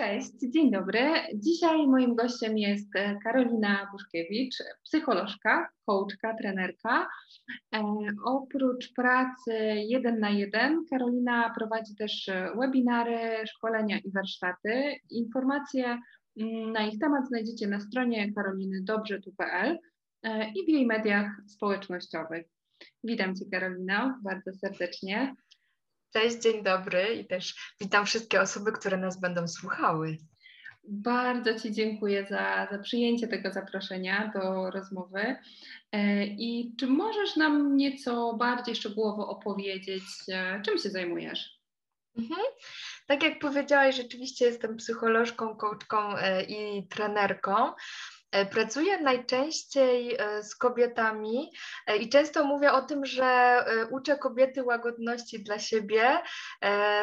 Cześć, dzień dobry. Dzisiaj moim gościem jest Karolina Buszkiewicz, psycholożka, coachka, trenerka. E, oprócz pracy jeden na jeden, Karolina prowadzi też webinary, szkolenia i warsztaty. Informacje mm, na ich temat znajdziecie na stronie karoliny.dobrze.pl e, i w jej mediach społecznościowych. Witam Cię Karolina bardzo serdecznie. Cześć, dzień dobry i też witam wszystkie osoby, które nas będą słuchały. Bardzo Ci dziękuję za, za przyjęcie tego zaproszenia do rozmowy. E, I czy możesz nam nieco bardziej szczegółowo opowiedzieć, e, czym się zajmujesz? Mhm. Tak jak powiedziałaś, rzeczywiście jestem psycholożką, coachką e, i trenerką. E, pracuję najczęściej e, z kobietami e, i często mówię o tym, że uczę kobiety łagodności dla siebie,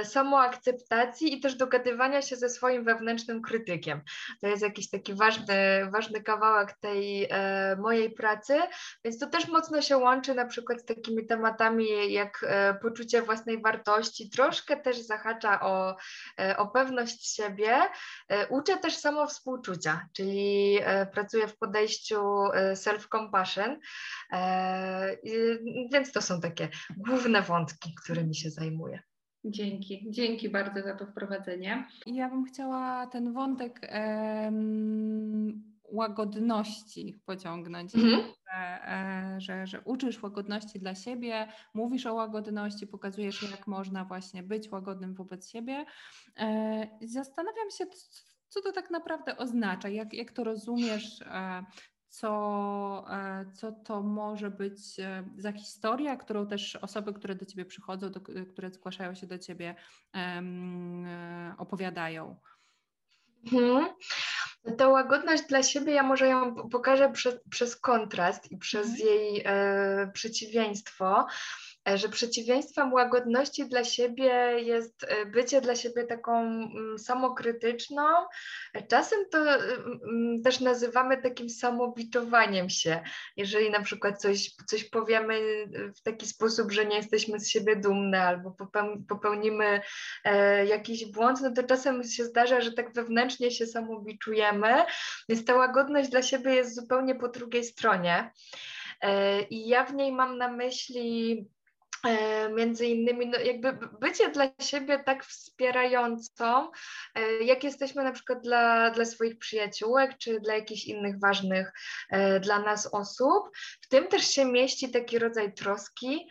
samoakceptacji i też dogadywania się ze swoim wewnętrznym krytykiem. To jest jakiś taki ważny, ważny kawałek tej mojej pracy, więc to też mocno się łączy na przykład z takimi tematami jak poczucie własnej wartości, troszkę też zahacza o, o pewność siebie. Uczę też samo współczucia, czyli pracuję w podejściu e, self-compassion, e, więc to są takie główne wątki, którymi się zajmuję. Dzięki, dzięki bardzo za to wprowadzenie. Ja bym chciała ten wątek em, łagodności pociągnąć, mhm. że, e, że, że uczysz łagodności dla siebie, mówisz o łagodności, pokazujesz, jak można właśnie być łagodnym wobec siebie. Zastanawiam się, co to tak naprawdę oznacza? Jak, jak to rozumiesz? E, co, e, co to może być e, za historia, którą też osoby, które do Ciebie przychodzą, do, które zgłaszają się do Ciebie, um, opowiadają? Mhm. Ta łagodność dla siebie, ja może ją pokażę przez, przez kontrast i przez mhm. jej e, przeciwieństwo. E, że przeciwieństwem łagodności dla siebie jest e, bycie dla siebie taką mm, samokrytyczną. E, czasem to mm, też nazywamy takim samobiczowaniem się. Jeżeli na przykład coś, coś powiemy w taki sposób, że nie jesteśmy z siebie dumne albo popełnimy jakiś błąd, no to czasem się zdarza, że tak wewnętrznie się samobiczujemy, więc ta łagodność dla siebie jest zupełnie po drugiej stronie. I ja w niej mam na myśli E, między innymi no jakby bycie dla siebie tak wspierającą, e, jak jesteśmy na przykład dla, dla swoich przyjaciółek, czy dla jakichś innych ważnych e, dla nas osób. W tym też się mieści taki rodzaj troski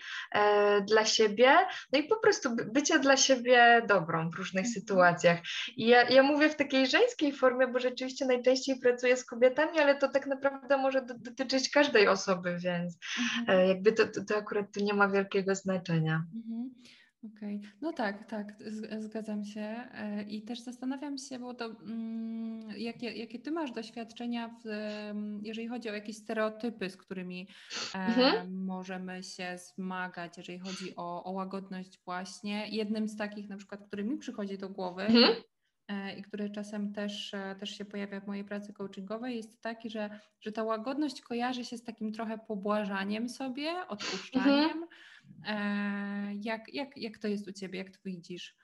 dla siebie, no i po prostu bycie dla siebie dobrą w różnych mhm. sytuacjach. I ja, ja mówię w takiej żeńskiej formie, bo rzeczywiście najczęściej pracuję z kobietami, ale to tak naprawdę może dotyczyć każdej osoby, więc mhm. jakby to, to, to akurat tu nie ma wielkiego znaczenia. Mhm. Okej, okay. no tak, tak, zgadzam się. E, I też zastanawiam się, bo to mm, jakie, jakie ty masz doświadczenia, w, jeżeli chodzi o jakieś stereotypy, z którymi e, mhm. możemy się zmagać, jeżeli chodzi o, o łagodność właśnie. Jednym z takich na przykład, który mi przychodzi do głowy, mhm e, i który czasem też, też się pojawia w mojej pracy coachingowej, jest taki, że, że ta łagodność kojarzy się z takim trochę pobłażaniem sobie, odpuszczaniem. Mhm. E, jak, jak, jak to jest u Ciebie, jak to widzisz?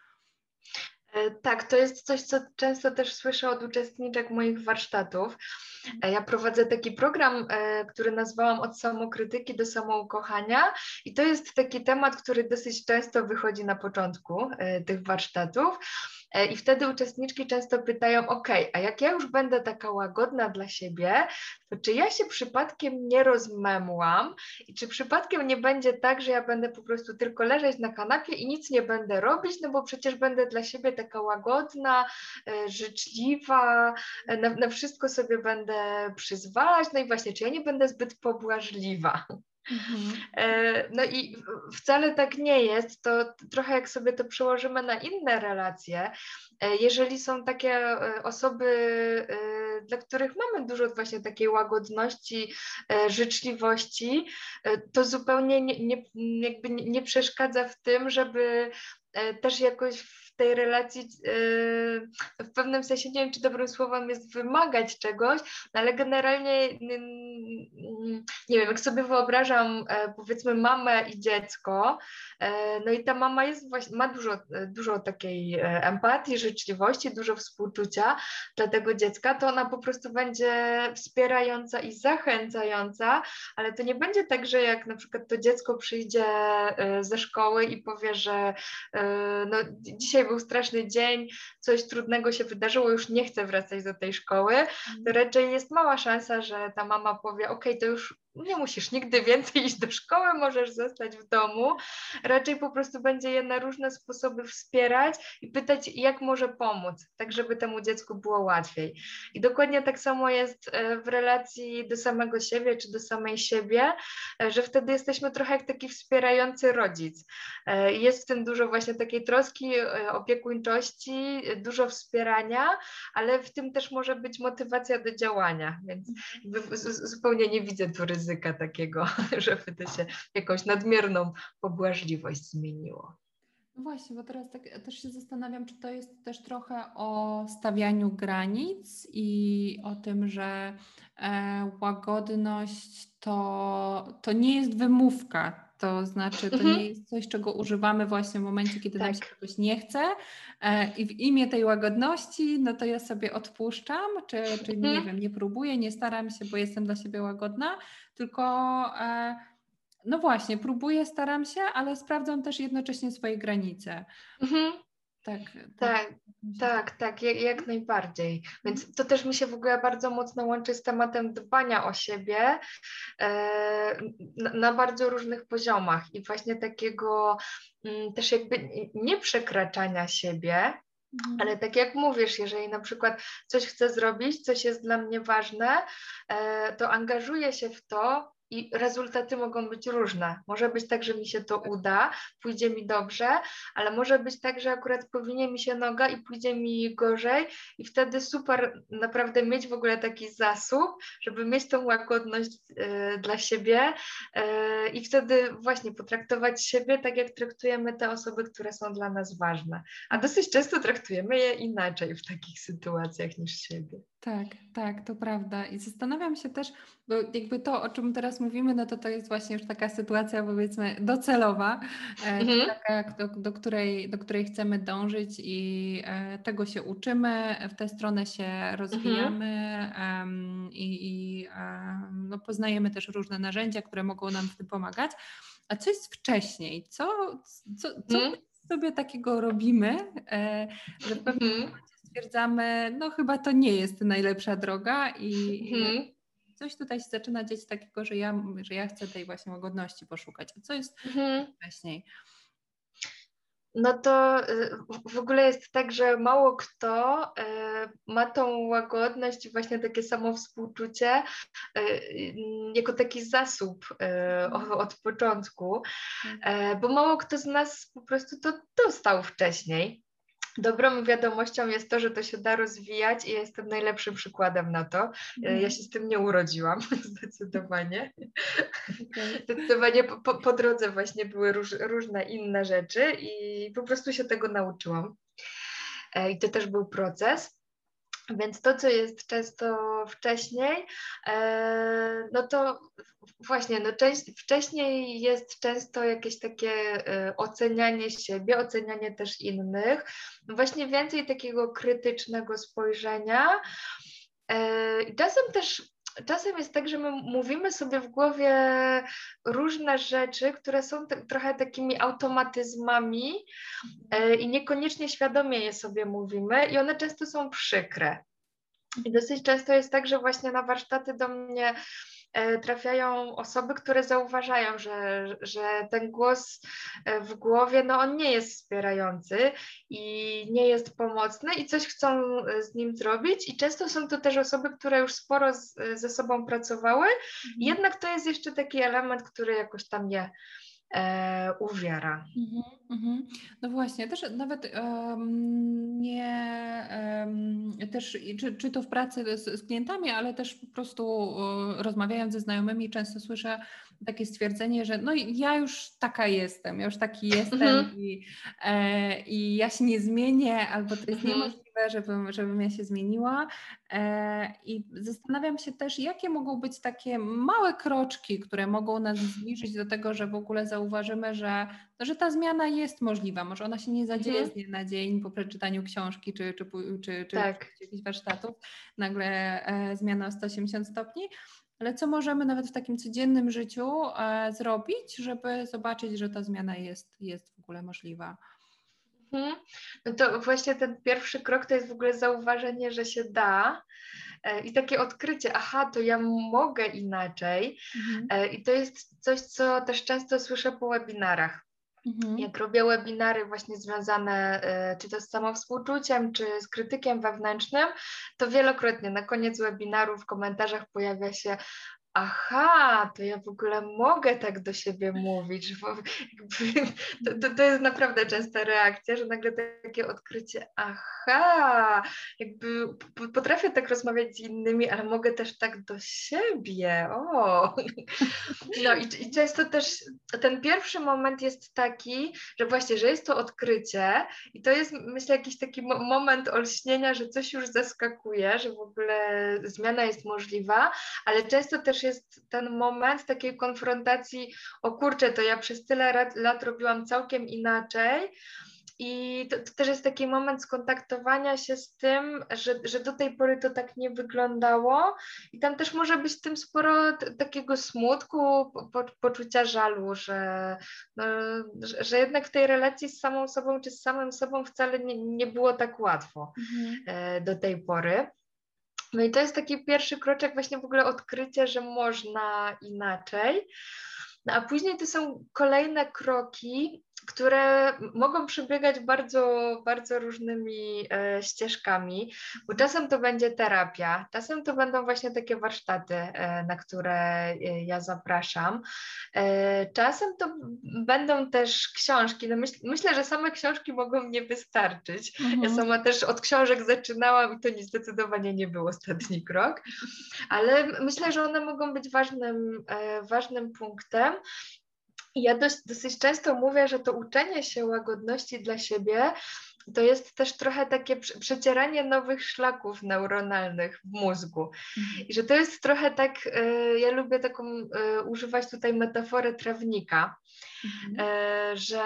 E, tak, to jest coś, co często też słyszę od uczestniczek moich warsztatów. E, ja prowadzę taki program, który nazwałam od samokrytyki do samoukochania i to jest taki temat, który dosyć często wychodzi na początku tych warsztatów. E, I wtedy uczestniczki często pytają: OK, a jak ja już będę taka łagodna dla siebie, to czy ja się przypadkiem nie rozmemłam i czy przypadkiem nie będzie tak, że ja będę po prostu tylko leżeć na kanapie i nic nie będę robić, no bo przecież będę dla siebie taka łagodna, e, życzliwa, e, na, na wszystko sobie będę przyzwalać. No i właśnie, czy ja nie będę zbyt pobłażliwa? Mhm. E, no i wcale tak nie jest. To trochę jak sobie to przełożymy na inne relacje, e, jeżeli są takie e, osoby, dla których mamy dużo właśnie takiej łagodności, życzliwości, to zupełnie nie, nie, jakby nie przeszkadza w tym, żeby też jakoś w tej relacji yy, w pewnym sensie, nie wiem, czy dobrym słowem jest wymagać czegoś, no ale generalnie nie wiem, jak sobie wyobrażam e, powiedzmy mamę i dziecko, e, no i ta mama jest właśnie, ma dużo, dużo takiej empatii, życzliwości, dużo współczucia dla tego dziecka, to ona po prostu będzie wspierająca i zachęcająca, ale to nie będzie tak, że jak na przykład to dziecko przyjdzie ze szkoły i powie, że no, dzisiaj był straszny dzień, coś trudnego się wydarzyło, już nie chcę wracać do tej szkoły, to mhm. raczej jest mała szansa, że ta mama powie, ok, to już nie musisz nigdy więcej iść do szkoły, możesz zostać w domu. Raczej po prostu będzie je na różne sposoby wspierać i pytać, jak może pomóc, tak żeby temu dziecku było łatwiej. I dokładnie tak samo jest e, w relacji do samego siebie czy do samej siebie, e, że wtedy jesteśmy trochę jak taki wspierający rodzic. E, jest w tym dużo właśnie takiej troski, opiekuńczości, dużo wspierania, ale w tym też może być motywacja do działania, więc mhm. zupełnie nie widzę tu ryzyka takiego, żeby to się jakąś nadmierną pobłażliwość zmieniło. No właśnie, bo teraz tak, też się zastanawiam, czy to jest też trochę o stawianiu granic i o tym, że e, łagodność to, to nie jest wymówka, to znaczy, to mhm. nie jest coś, czego używamy właśnie w momencie, kiedy tak. nam się czegoś nie chce. E, I w imię tej łagodności, no to ja sobie odpuszczam, czy, czy nie mhm. wiem, nie próbuję, nie staram się, bo jestem dla siebie łagodna, tylko e, no właśnie, próbuję, staram się, ale sprawdzam też jednocześnie swoje granice. Mhm. Tak, tak, tak, tak, tak jak, jak, najbardziej. Więc to też mi się w ogóle bardzo mocno łączy z tematem dbania o siebie e, na, na, bardzo różnych poziomach i właśnie takiego m, mm, też jakby nie przekraczania siebie. Ale tak jak mówisz, jeżeli na przykład coś chcę zrobić, coś jest dla mnie ważne, e, to angażuję się w to i rezultaty mogą być różne. Może być tak, że mi się to uda, pójdzie mi dobrze, ale może być tak, że akurat powinie mi się noga i pójdzie mi gorzej i wtedy super naprawdę mieć w ogóle taki zasób, żeby mieć tą łagodność y, dla siebie y, i wtedy właśnie potraktować siebie tak, jak traktujemy te osoby, które są dla nas ważne. A dosyć często traktujemy je inaczej w takich sytuacjach niż siebie. Tak, tak, to prawda. I zastanawiam się też, bo jakby to, o czym teraz mówimy, no to to jest właśnie już taka sytuacja, powiedzmy, docelowa, e, mhm. taka, do, do, której, do której chcemy dążyć i e, tego się uczymy, w tę stronę się rozwijamy mhm. i, i no, poznajemy też różne narzędzia, które mogą nam w tym pomagać. A co jest wcześniej? Co, co, co mhm. sobie takiego robimy, e, że w pewnym mhm stwierdzamy, no chyba to nie jest najlepsza droga i mhm. Coś tutaj się zaczyna dziać takiego, że ja, że ja chcę tej właśnie łagodności poszukać. A co jest mhm. wcześniej? No to y, w ogóle jest tak, że mało kto y, ma tą łagodność i właśnie takie samo współczucie y, jako taki zasób mhm. od początku, mhm. bo mało kto z nas po prostu to dostał wcześniej. Dobrą wiadomością jest to, że to się da rozwijać i jestem najlepszym przykładem na to. Mm. Ja się z tym nie urodziłam, zdecydowanie. Okay. Zdecydowanie po, po, po, drodze właśnie były róż, różne inne rzeczy i po prostu się tego nauczyłam. E, I to też był proces. Więc to, co jest często wcześniej, e, no to właśnie, no wcześniej jest często jakieś takie e, ocenianie siebie, ocenianie też innych, właśnie więcej takiego krytycznego spojrzenia. E, I czasem też czasem jest tak, że my mówimy sobie w głowie różne rzeczy, które są trochę takimi automatyzmami e, i niekoniecznie świadomie je sobie mówimy i one często są przykre. I dosyć często jest tak, że właśnie na warsztaty do mnie trafiają osoby, które zauważają, że, że ten głos e, w głowie, no on nie jest wspierający i nie jest pomocny i coś chcą e, z nim zrobić i często są to też osoby, które już sporo z, ze sobą pracowały, mhm. jednak to jest jeszcze taki element, który jakoś tam je e, uwiera. Mm-hmm, No właśnie, też nawet um, nie, um, też, czy, czy to w pracy z, z klientami, ale też po prostu rozmawiając ze znajomymi często słyszę takie stwierdzenie, że no ja już taka jestem, ja już taki jestem mhm. i, e, i ja się nie zmienię, albo to jest mhm. niemożliwe, żebym, żebym ja się zmieniła. E, I zastanawiam się też, jakie mogą być takie małe kroczki, które mogą nas zbliżyć do tego, że w ogóle zauważymy, że, no, że ta zmiana jest możliwa. Może ona się nie zadzieje mhm. z dnia na dzień po przeczytaniu książki czy, czy, czy, czy, tak. czy jakichś warsztatów, nagle e, zmiana o 180 stopni, ale co możemy nawet w takim codziennym życiu e, zrobić, żeby zobaczyć, że ta zmiana jest, jest w ogóle możliwa? Mhm. No to właśnie ten pierwszy krok to jest w ogóle zauważenie, że się da e, i takie odkrycie, aha, to ja mogę inaczej. Mhm. E, I to jest coś, co też często słyszę po webinarach. Mhm. Jak robię webinary właśnie związane y, czy to z samowspółczuciem, czy z krytykiem wewnętrznym, to wielokrotnie na koniec webinaru w komentarzach pojawia się aha, to ja w ogóle mogę tak do siebie mówić. Bo to, to, to, jest naprawdę częsta reakcja, że nagle takie odkrycie, aha, jakby potrafię tak rozmawiać z innymi, ale mogę też tak do siebie. O. No i, i często też ten pierwszy moment jest taki, że właśnie, że jest to odkrycie i to jest myślę jakiś taki moment olśnienia, że coś już zaskakuje, że w ogóle zmiana jest możliwa, ale często też jest ten moment takiej konfrontacji, o kurczę, to ja przez tyle lat, lat robiłam całkiem inaczej. I to, to, też jest taki moment skontaktowania się z tym, że, że do tej pory to tak nie wyglądało, i tam też może być tym sporo takiego smutku, po, poczucia żalu, że, no, że, że, jednak w tej relacji z samą sobą czy z samym sobą wcale nie, nie było tak łatwo mhm. E, do tej pory. No i to jest taki pierwszy kroczek, właśnie w ogóle odkrycie, że można inaczej. No a później to są kolejne kroki, które mogą przebiegać bardzo, bardzo różnymi e, ścieżkami, bo czasem to będzie terapia, czasem to będą właśnie takie warsztaty, e, na które e, ja zapraszam. E, czasem to będą też książki. No myśl, myślę, że same książki mogą nie wystarczyć. Mhm. Ja sama też od książek zaczynałam i to nie, zdecydowanie nie był ostatni krok, ale myślę, że one mogą być ważnym, e, ważnym punktem. Ja dość, dosyć często mówię, że to uczenie się łagodności dla siebie to jest też trochę takie przecieranie nowych szlaków neuronalnych w mózgu. Mhm. I że to jest trochę tak, e, ja lubię taką e, używać tutaj metaforę trawnika, mhm. E, że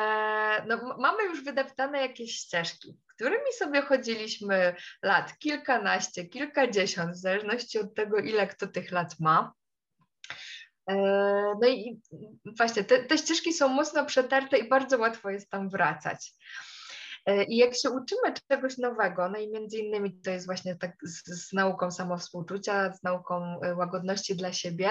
no, mamy już wydeptane jakieś ścieżki, którymi sobie chodziliśmy lat kilkanaście, kilkadziesiąt, w zależności od tego, ile kto tych lat ma. E, no i właśnie te, te ścieżki są mocno przetarte i bardzo łatwo jest tam wracać. E, I jak się uczymy czegoś nowego, no i między innymi to jest właśnie tak z, z, nauką samowspółczucia, z nauką e, łagodności dla siebie,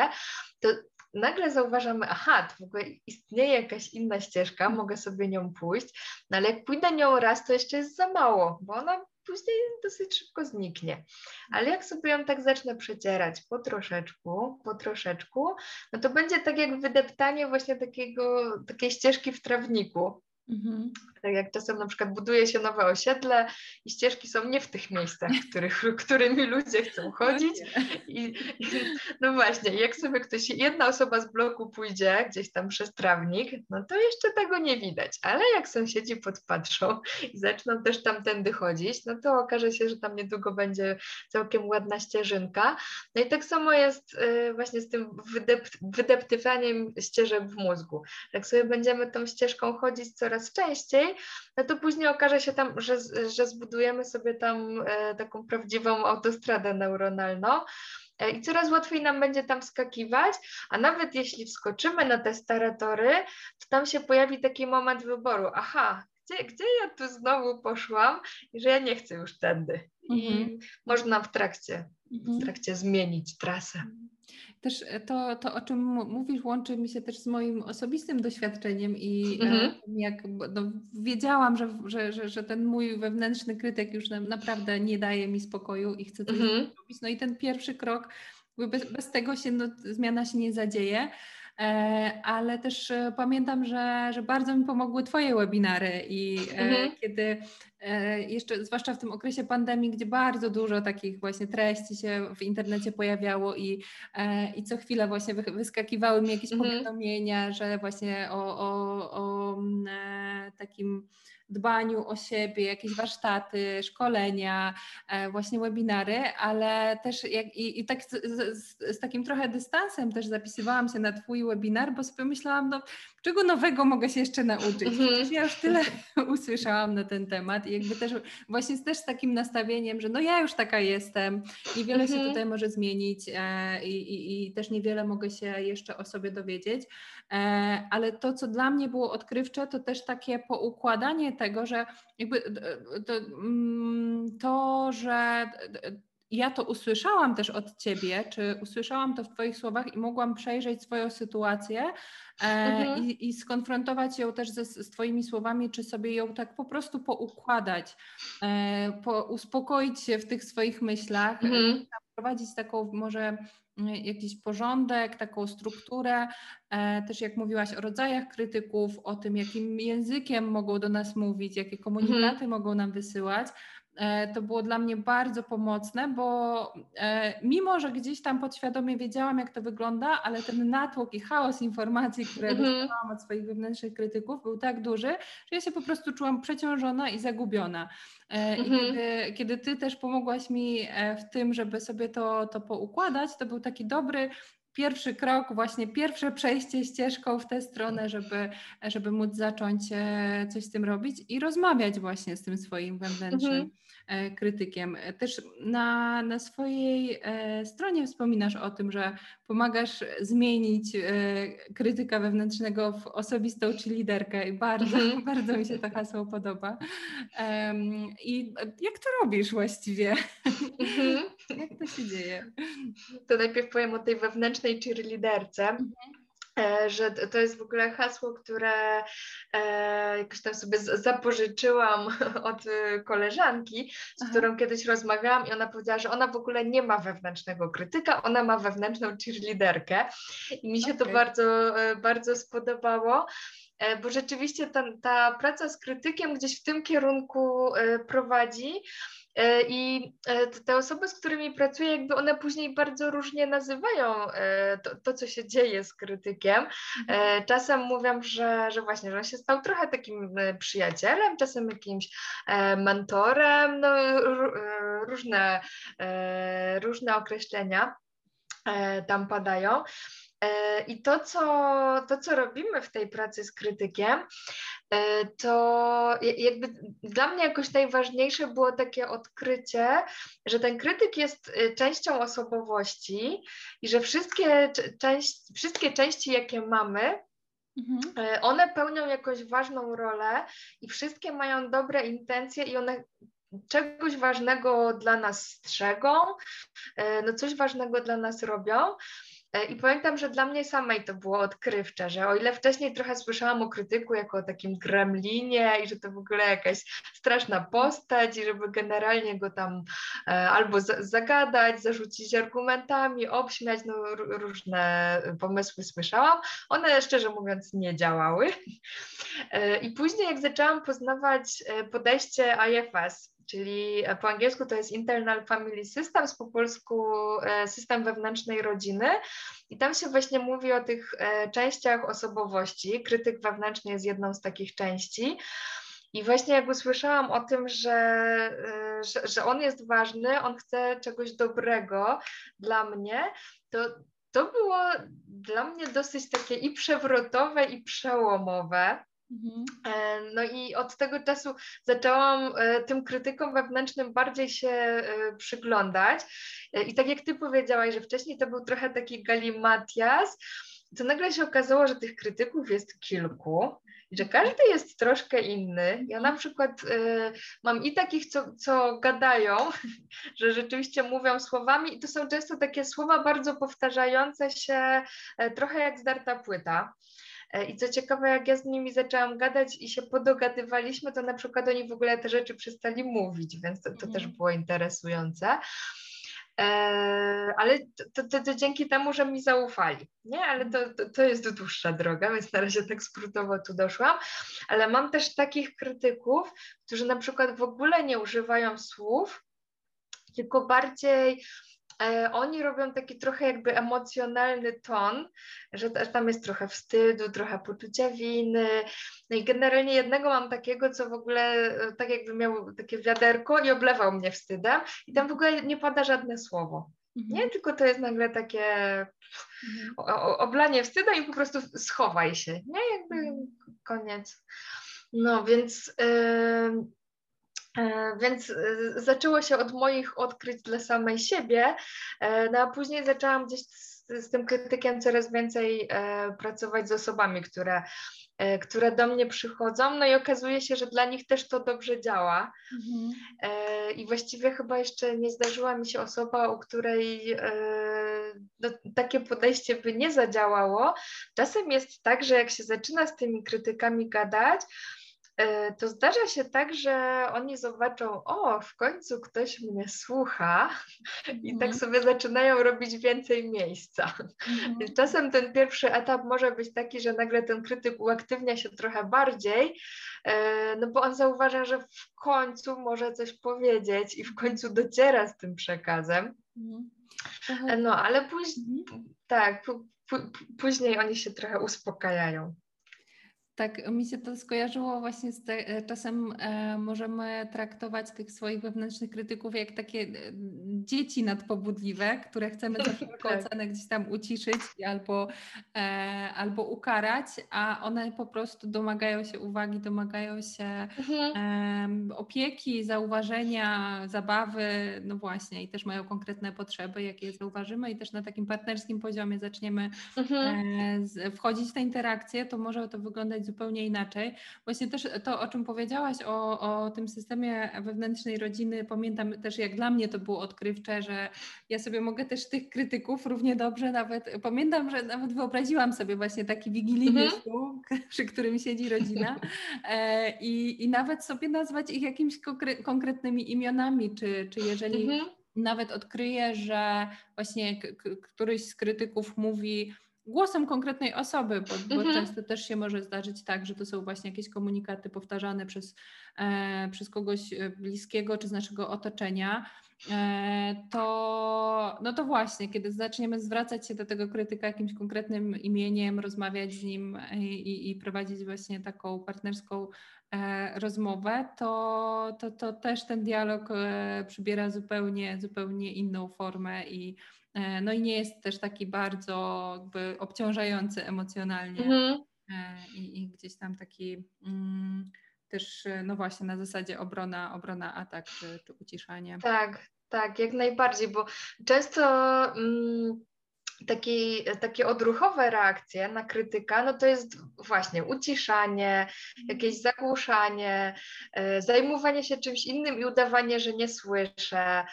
to nagle zauważamy, aha, to w ogóle istnieje jakaś inna ścieżka, mogę sobie nią pójść, no ale jak pójdę nią raz, to jeszcze jest za mało, bo ona później dosyć szybko zniknie. Ale jak sobie ją tak zacznę przecierać po troszeczku, po troszeczku, no to będzie tak jak wydeptanie właśnie takiego, takiej ścieżki w trawniku. Mhm. Tak jak czasem na przykład buduje się nowe osiedle i ścieżki są nie w tych miejscach, których, którymi ludzie chcą no chodzić. I, I, no właśnie, jak sobie ktoś, jedna osoba z bloku pójdzie gdzieś tam przez trawnik, no to jeszcze tego nie widać, ale jak sąsiedzi podpatrzą i zaczną też tamtędy chodzić, no to okaże się, że tam niedługo będzie całkiem ładna ścieżynka. No i tak samo jest y, właśnie z tym wydep wydeptywaniem ścieżek w mózgu. Jak sobie będziemy tą ścieżką chodzić coraz częściej, no to później okaże się tam, że, że zbudujemy sobie tam e, taką prawdziwą autostradę neuronalną. E, I coraz łatwiej nam będzie tam skakiwać, a nawet jeśli wskoczymy na te stare tory, to tam się pojawi taki moment wyboru. Aha, gdzie, gdzie ja tu znowu poszłam i że ja nie chcę już tędy. I mhm. można w trakcie, w mhm. trakcie zmienić trasę. Też e, to, to, o czym mówisz, łączy mi się też z moim osobistym doświadczeniem i e, mhm. jak no, wiedziałam, że, że, że, że, ten mój wewnętrzny krytyk już naprawdę nie daje mi spokoju i chcę coś mhm. zrobić. No i ten pierwszy krok, bez, bez tego się no, zmiana się nie zadzieje. Ale też pamiętam, że, że bardzo mi pomogły Twoje webinary i mhm. kiedy jeszcze, zwłaszcza w tym okresie pandemii, gdzie bardzo dużo takich właśnie treści się w internecie pojawiało i, i co chwilę właśnie wyskakiwały mi jakieś mhm. powiadomienia, że właśnie o, o, o mm, takim dbaniu o siebie, jakieś warsztaty, szkolenia, e, właśnie webinary, ale też jak, i, i tak z, z, z, takim trochę dystansem też zapisywałam się na Twój webinar, bo sobie myślałam, no czego nowego mogę się jeszcze nauczyć? Mhm. Ja już tyle usłyszałam na ten temat i jakby też właśnie też z takim nastawieniem, że no ja już taka jestem, niewiele się mhm. tutaj może zmienić e, i, i, i też niewiele mogę się jeszcze o sobie dowiedzieć, e, ale to, co dla mnie było odkrywcze, to też takie poukładanie tego, że jakby to, mm, to że ja to usłyszałam też od ciebie, czy usłyszałam to w Twoich słowach i mogłam przejrzeć swoją sytuację e, mhm. i, i, skonfrontować ją też ze, z Twoimi słowami, czy sobie ją tak po prostu poukładać, e, po, uspokoić się w tych swoich myślach, mhm. Wprowadzić taką może jakiś porządek, taką strukturę. E, też jak mówiłaś o rodzajach krytyków, o tym, jakim językiem mogą do nas mówić, jakie komunikaty mhm. mogą nam wysyłać, E, to było dla mnie bardzo pomocne, bo e, mimo, że gdzieś tam podświadomie wiedziałam, jak to wygląda, ale ten natłok i chaos informacji, które mm dostałam od swoich wewnętrznych krytyków, był tak duży, że ja się po prostu czułam przeciążona i zagubiona. I mhm. kiedy, kiedy ty też pomogłaś mi w tym, żeby sobie to, to poukładać, to był taki dobry pierwszy krok, właśnie pierwsze przejście ścieżką w tę stronę, żeby, żeby móc zacząć coś z tym robić i rozmawiać właśnie z tym swoim wewnętrznym. E, krytykiem. Też na, na swojej e, stronie wspominasz o tym, że pomagasz zmienić e, krytyka wewnętrznego w osobistą czy liderkę i bardzo, mm -hmm. bardzo mi się to hasło podoba. I jak to robisz właściwie? Mm -hmm. Jak to się dzieje? To najpierw powiem o tej wewnętrznej cheerleaderce. Mm -hmm E, że to jest w ogóle hasło, które e, jakoś tam sobie zapożyczyłam od koleżanki, z Aha. którą kiedyś rozmawiałam i ona powiedziała, że ona w ogóle nie ma wewnętrznego krytyka, ona ma wewnętrzną cheerleaderkę i mi się okay. to bardzo, e, bardzo spodobało bo rzeczywiście ta, ta praca z krytykiem gdzieś w tym kierunku prowadzi, E, I e, te osoby, z którymi pracuję, jakby one później bardzo różnie nazywają e, to, to co się dzieje z krytykiem. Mhm. Czasem mówią, że, że właśnie, że on się stał trochę takim przyjacielem, czasem jakimś mentorem, no, różne, różne określenia tam padają. I to co, to, co robimy w tej pracy z krytykiem, E, to jakby dla mnie jakoś najważniejsze było takie odkrycie, że ten krytyk jest e, częścią osobowości i że wszystkie, części, wszystkie części, jakie mamy, mhm. E, one pełnią jakąś ważną rolę i wszystkie mają dobre intencje i one czegoś ważnego dla nas strzegą, no coś ważnego dla nas robią. E, I pamiętam, że dla mnie samej to było odkrywcze, że o ile wcześniej trochę słyszałam o krytyku jako o takim gremlinie i że to w ogóle jakaś straszna postać i żeby generalnie go tam e, albo zagadać, zarzucić argumentami, obśmiać, no różne pomysły słyszałam. One szczerze mówiąc nie działały. E, I później jak zaczęłam poznawać podejście IFS, czyli po angielsku to jest Internal Family Systems, po polsku e, system wewnętrznej rodziny. I tam się właśnie mówi o tych e, częściach osobowości. Krytyk wewnętrzny jest jedną z takich części. I właśnie jak usłyszałam o tym, że, e, że, że on jest ważny, on chce czegoś dobrego dla mnie, to to było dla mnie dosyć takie i przewrotowe, i przełomowe. Mhm. E, no i od tego czasu zaczęłam e, tym krytykom wewnętrznym bardziej się e, przyglądać. I tak jak ty powiedziałaś, że wcześniej to był trochę taki galimatias, to nagle się okazało, że tych krytyków jest kilku i że każdy jest troszkę inny. Ja na przykład y, mam i takich, co, co gadają, że rzeczywiście mówią słowami i to są często takie słowa bardzo powtarzające się, trochę jak zdarta płyta. E, I co ciekawe, jak ja z nimi zaczęłam gadać i się podogadywaliśmy, to na przykład oni w ogóle te rzeczy przestali mówić, więc to, to też mhm. było interesujące. ale to, to, to, dzięki temu, że mi zaufali, nie? Ale to, to, to jest dłuższa droga, więc na razie tak skrótowo tu doszłam, ale mam też takich krytyków, którzy na przykład w ogóle nie używają słów, tylko bardziej e, oni robią taki trochę jakby emocjonalny ton, że tam jest trochę wstydu, trochę poczucia winy. No i generalnie jednego mam takiego, co w ogóle e, tak jakby miał takie wiaderko i oblewał mnie wstydem i tam w ogóle nie pada żadne słowo. Mhm. Nie, tylko to jest nagle takie mhm. oblanie wstydem i po prostu schowaj się, nie? Jakby mhm. koniec. No więc... Yy, E, więc e, zaczęło się od moich odkryć dla samej siebie, e, no a później zaczęłam gdzieś z, z tym krytykiem coraz więcej pracować z osobami, które, które do mnie przychodzą, no i okazuje się, że dla nich też to dobrze działa. Mhm. I właściwie chyba jeszcze nie zdarzyła mi się osoba, u której no, takie podejście by nie zadziałało. Czasem jest tak, że jak się zaczyna z tymi krytykami gadać, E, to zdarza się tak, że oni zobaczą, o, w końcu ktoś mnie słucha i tak mhm. sobie zaczynają robić więcej miejsca. Mhm. Czasem ten pierwszy etap może być taki, że nagle ten krytyk uaktywnia się trochę bardziej, e, no bo on zauważa, że w końcu może coś powiedzieć i w końcu dociera z tym przekazem. Mhm. E, no, ale później, tak, później oni się trochę uspokajają. Tak, mi się to skojarzyło właśnie z te, e, czasem e, możemy traktować tych swoich wewnętrznych krytyków jak takie e, dzieci nadpobudliwe, które chcemy za wszelką tak. cenę gdzieś tam uciszyć albo, e, albo ukarać, a one po prostu domagają się uwagi, domagają się mhm. opieki, zauważenia, zabawy, no właśnie i też mają konkretne potrzeby, jakie zauważymy i też na takim partnerskim poziomie zaczniemy mhm. E, wchodzić w te interakcje, to może to wyglądać zupełnie inaczej. Właśnie też to, o czym powiedziałaś, o, o tym systemie wewnętrznej rodziny, pamiętam też jak dla mnie to było odkrywcze, że ja sobie mogę też tych krytyków równie dobrze nawet, pamiętam, że nawet wyobraziłam sobie właśnie taki wigilijny mhm. stół, przy którym siedzi rodzina e, i, i nawet sobie nazwać ich jakimiś konkretnymi imionami, czy, czy jeżeli mhm. nawet odkryję, że właśnie któryś z krytyków mówi głosem konkretnej osoby, bo, bo mhm. często też się może zdarzyć tak, że to są właśnie jakieś komunikaty powtarzane przez, e, przez kogoś e, bliskiego czy z naszego otoczenia, e, to, no to właśnie, kiedy zaczniemy zwracać się do tego krytyka jakimś konkretnym imieniem, rozmawiać z nim i, i prowadzić właśnie taką partnerską e, rozmowę, to, to, to też ten dialog e, przybiera zupełnie, zupełnie inną formę i E, no i nie jest też taki bardzo jakby obciążający emocjonalnie mhm. E, I, i, gdzieś tam taki mm, też, no właśnie na zasadzie obrona, obrona atak czy, czy uciszanie. Tak, tak, jak najbardziej, bo często mm, taki, takie odruchowe reakcje na krytyka, no to jest właśnie uciszanie, jakieś zagłuszanie, e, zajmowanie się czymś innym i udawanie, że nie słyszę.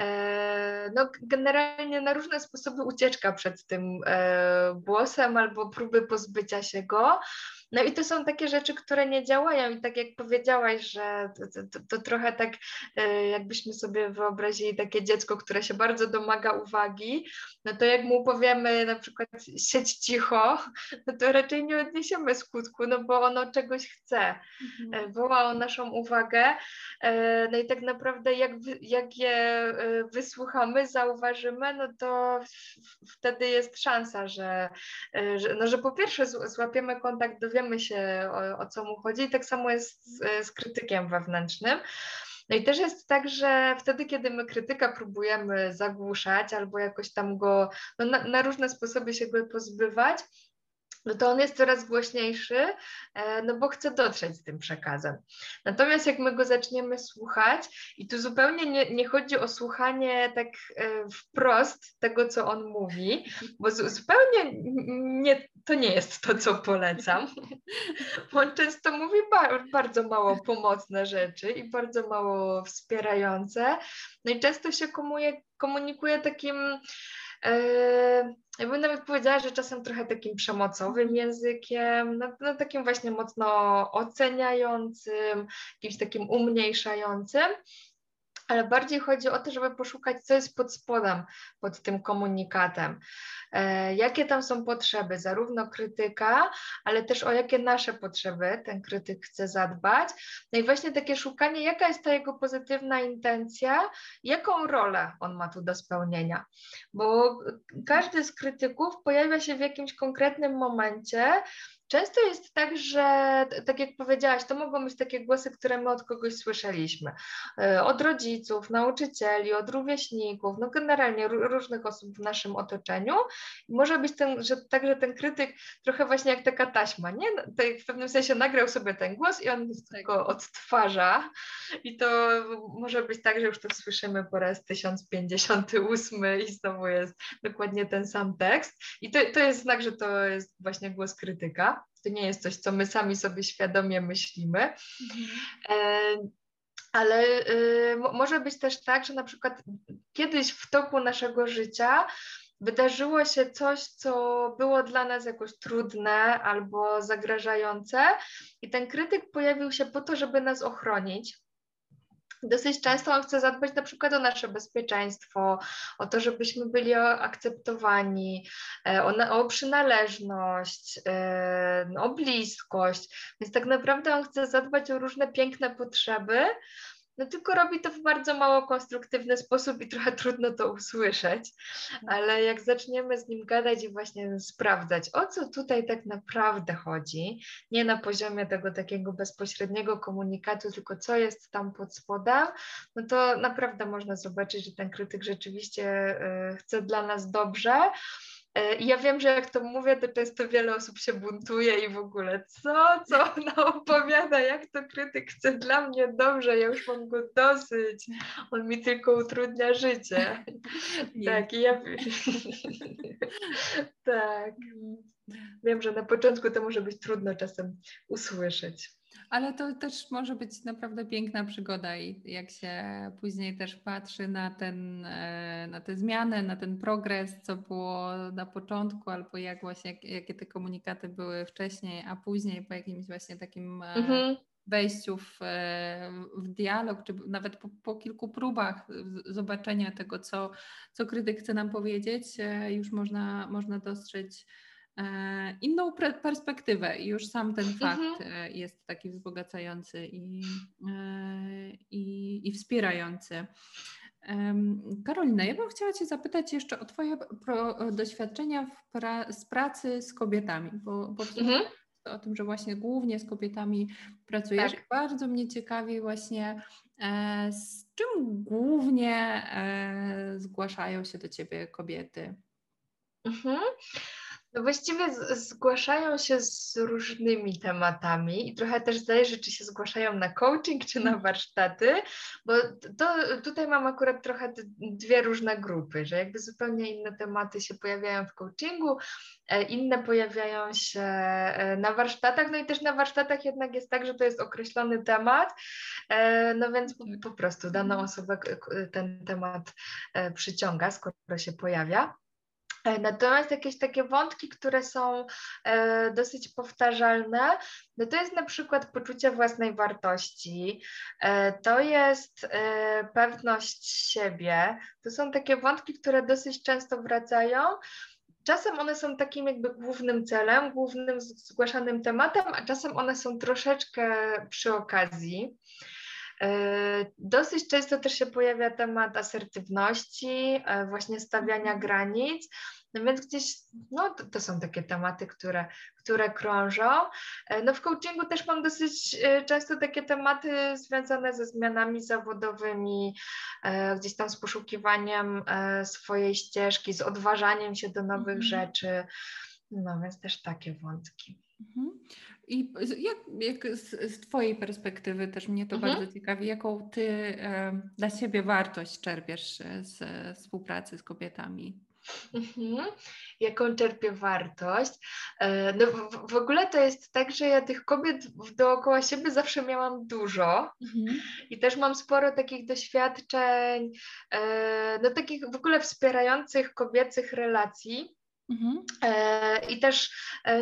E, no generalnie na różne sposoby ucieczka przed tym e, głosem albo próby pozbycia się go. No i to są takie rzeczy, które nie działają i tak jak powiedziałaś, że to, to, to, trochę tak e, jakbyśmy sobie wyobrazili takie dziecko, które się bardzo domaga uwagi, no to jak mu powiemy na przykład siedź cicho, no to raczej nie odniesiemy skutku, no bo ono czegoś chce, mhm. E, woła o naszą uwagę, e, no i tak naprawdę jak, jak je wysłuchamy, zauważymy, no to wtedy jest szansa, że, że, no, że po pierwsze złapiemy kontakt do dowiemy się o, o co mu chodzi i tak samo jest z, z krytykiem wewnętrznym. No i też jest tak, że wtedy, kiedy my krytyka próbujemy zagłuszać albo jakoś tam go no na, na różne sposoby się go pozbywać, no to on jest coraz głośniejszy, e, no bo chce dotrzeć z tym przekazem. Natomiast jak my go zaczniemy słuchać, i tu zupełnie nie, nie chodzi o słuchanie tak e, wprost tego, co on mówi, bo zupełnie nie, to nie jest to, co polecam. On często mówi bardzo mało pomocne rzeczy i bardzo mało wspierające. No i często się komunikuje, komunikuje takim ja bym nawet powiedziała, że czasem trochę takim przemocowym językiem, no, no takim właśnie mocno oceniającym, jakimś takim umniejszającym. Ale bardziej chodzi o to, żeby poszukać, co jest pod spodem, pod tym komunikatem. E, jakie tam są potrzeby, zarówno krytyka, ale też o jakie nasze potrzeby ten krytyk chce zadbać. No i właśnie takie szukanie, jaka jest ta jego pozytywna intencja, jaką rolę on ma tu do spełnienia. Bo każdy z krytyków pojawia się w jakimś konkretnym momencie, Często jest tak, że tak jak powiedziałaś, to mogą być takie głosy, które my od kogoś słyszeliśmy. E, od rodziców, nauczycieli, od rówieśników, no generalnie różnych osób w naszym otoczeniu. może być ten, że także ten krytyk trochę właśnie jak taka taśma, nie? No, w pewnym sensie nagrał sobie ten głos i on tak. go odtwarza. I to może być tak, że już to słyszymy po raz 1058 i znowu jest dokładnie ten sam tekst. I to, to jest znak, że to jest właśnie głos krytyka. To nie jest coś, co my sami sobie świadomie myślimy. Mhm. E, ale y, może być też tak, że na przykład kiedyś w toku naszego życia wydarzyło się coś, co było dla nas jakoś trudne albo zagrażające, i ten krytyk pojawił się po to, żeby nas ochronić dosyć często on chce zadbać na przykład o nasze bezpieczeństwo, o to, żebyśmy byli akceptowani, e, o, o przynależność, e, o bliskość. Więc tak naprawdę on chce zadbać o różne piękne potrzeby, no tylko robi to w bardzo mało konstruktywny sposób i trochę trudno to usłyszeć, ale jak zaczniemy z nim gadać i właśnie sprawdzać, o co tutaj tak naprawdę chodzi, nie na poziomie tego takiego bezpośredniego komunikatu, tylko co jest tam pod spodem, no to naprawdę można zobaczyć, że ten krytyk rzeczywiście y, chce dla nas dobrze, E, ja wiem, że jak to mówię, to często wiele osób się buntuje i w ogóle co, co ona opowiada, jak to krytyk chce dla mnie dobrze, ja już mam go dosyć, on mi tylko utrudnia życie. Nie. Tak, i ja tak. Wiem, że na początku to może być trudno czasem usłyszeć. Ale to też może być naprawdę piękna przygoda i jak się później też patrzy na, ten, e, na te zmiany, na ten progres, co było na początku, albo jak właśnie, jak, jakie te komunikaty były wcześniej, a później po jakimś właśnie takim e, mhm. wejściu w, e, w dialog, czy nawet po, po, kilku próbach zobaczenia tego, co, co krytyk chce nam powiedzieć, już można, można dostrzec inną perspektywę i już sam ten fakt mhm. E, jest taki wzbogacający i, e, i, i wspierający. Karolina, ja bym chciała Cię zapytać jeszcze o Twoje doświadczenia pra z pracy z kobietami, bo, bo mhm. o tym, że właśnie głównie z kobietami pracujesz. Tak. Bardzo mnie ciekawi właśnie, z czym głównie zgłaszają się do Ciebie kobiety. Mhm. No właściwie zgłaszają się z różnymi tematami i trochę też zależy, czy się zgłaszają na coaching, czy na warsztaty, bo to, tutaj mam akurat trochę dwie różne grupy, że jakby zupełnie inne tematy się pojawiają w coachingu, e, inne pojawiają się e, na warsztatach, no i też na warsztatach jednak jest tak, że to jest określony temat, e, no więc po, po prostu daną osobę ten temat przyciąga, skoro się pojawia. E, natomiast jakieś takie wątki, które są e, dosyć powtarzalne, no to jest na przykład poczucie własnej wartości, e, to jest pewność siebie. To są takie wątki, które dosyć często wracają. Czasem one są takim jakby głównym celem, głównym zgłaszanym tematem, a czasem one są troszeczkę przy okazji. Dosyć często też się pojawia temat asertywności, właśnie stawiania mhm. granic. No więc gdzieś, no to, to, są takie tematy, które, które krążą. E, no w coachingu też mam dosyć e, często takie tematy związane ze zmianami zawodowymi, e, gdzieś tam z poszukiwaniem swojej ścieżki, z odważaniem się do nowych mhm. rzeczy. No więc też takie wątki. I jak, jak z, z, Twojej perspektywy też mnie to mhm. bardzo ciekawi, jaką Ty e, dla siebie wartość czerpiesz z, z współpracy z kobietami? Mhm. Jaką czerpię wartość? E, no w, w, ogóle to jest tak, że ja tych kobiet dookoła siebie zawsze miałam dużo mhm. i też mam sporo takich doświadczeń, e, no takich w ogóle wspierających kobiecych relacji. Mhm. E, I też,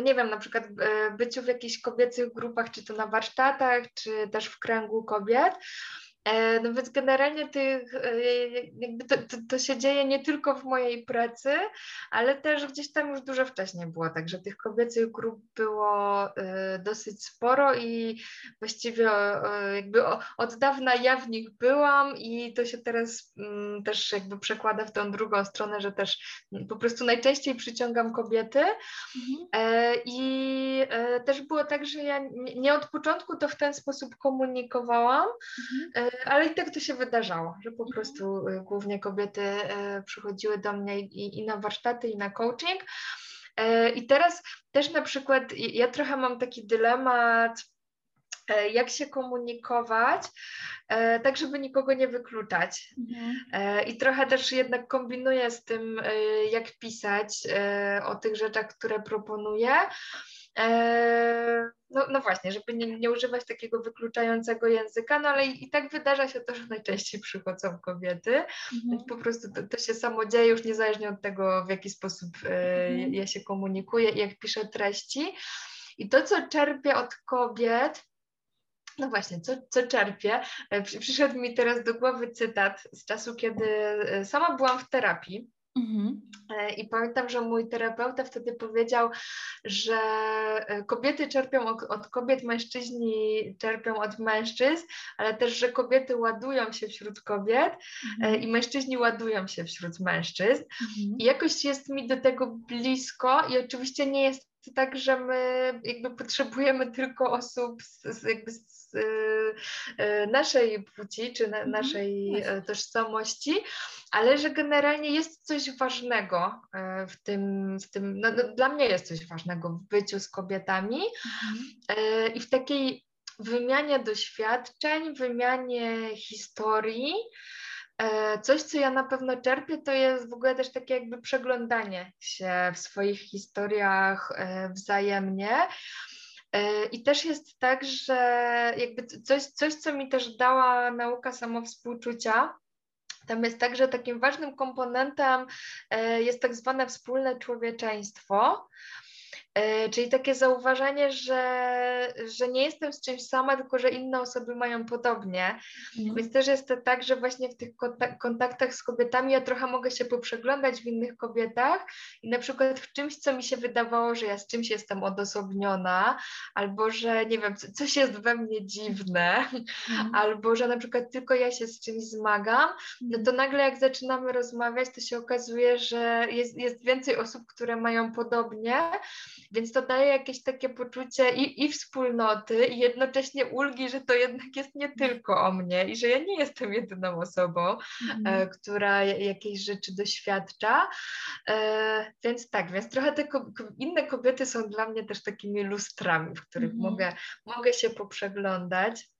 nie wiem, na przykład byciu w jakichś kobiecych grupach, czy to na warsztatach, czy też w kręgu kobiet. E, no więc generalnie tych, e, jakby to, to, to, się dzieje nie tylko w mojej pracy, ale też gdzieś tam już dużo wcześniej było, także tych kobiecych grup było e, dosyć sporo i właściwie jakby od dawna ja w nich byłam i to się teraz mm, też jakby przekłada w tą drugą stronę, że też po prostu najczęściej przyciągam kobiety. Mhm. i też było tak, że ja nie od początku to w ten sposób komunikowałam, mhm ale i tak to się wydarzało, że po mhm. prostu y, głównie kobiety y, przychodziły do mnie i, i na warsztaty, i na coaching. Y, I teraz też na przykład ja trochę mam taki dylemat, jak się komunikować, tak żeby nikogo nie wykluczać. Mhm. I trochę też jednak kombinuję z tym, jak pisać o tych rzeczach, które proponuję. No, no właśnie, żeby nie, nie, używać takiego wykluczającego języka, no ale i, i, tak wydarza się to, że najczęściej przychodzą kobiety. Mhm. Po prostu to, to, się samo dzieje już niezależnie od tego, w jaki sposób e, mhm. ja się komunikuję i jak piszę treści. I to, co czerpię od kobiet, no właśnie, co, co czerpię? E, przyszedł mi teraz do głowy cytat z czasu, kiedy e, sama byłam w terapii. Mhm. E, I pamiętam, że mój terapeuta wtedy powiedział, że e, kobiety czerpią od, od, kobiet, mężczyźni czerpią od mężczyzn, ale też, że kobiety ładują się wśród kobiet e, mhm. i mężczyźni ładują się wśród mężczyzn. Mhm. I jakoś jest mi do tego blisko i oczywiście nie jest tak, że my jakby potrzebujemy tylko osób z, z, jakby z y, naszej płci czy na, mhm. naszej y, tożsamości, ale że generalnie jest coś ważnego y, w tym, w tym no, no, dla mnie jest coś ważnego w byciu z kobietami mhm. i w takiej wymianie doświadczeń, wymianie historii. E, coś, co ja na pewno czerpię, to jest w ogóle też takie jakby przeglądanie się w swoich historiach e, wzajemnie. E, I też jest tak, że jakby coś, coś, co mi też dała nauka samowspółczucia, tam jest tak, że takim ważnym komponentem jest tak zwane wspólne człowieczeństwo. E, czyli takie zauważenie, że, że nie jestem z czymś sama, tylko że inne osoby mają podobnie. Mhm. Więc też jest to tak, że właśnie w tych kontaktach z kobietami ja trochę mogę się poprzeglądać w innych kobietach i na przykład w czymś, co mi się wydawało, że ja z czymś jestem odosobniona, albo że nie wiem, coś jest we mnie dziwne, mhm. albo że na przykład tylko ja się z czymś zmagam, no to nagle jak zaczynamy rozmawiać, to się okazuje, że jest, jest więcej osób, które mają podobnie więc to daje jakieś takie poczucie i, i wspólnoty, i jednocześnie ulgi, że to jednak jest nie tylko o mnie i że ja nie jestem jedyną osobą, mm. która jakiejś rzeczy doświadcza. E, więc tak, więc trochę te ko inne kobiety są dla mnie też takimi lustrami, w których mm. mogę, mogę się poprzeglądać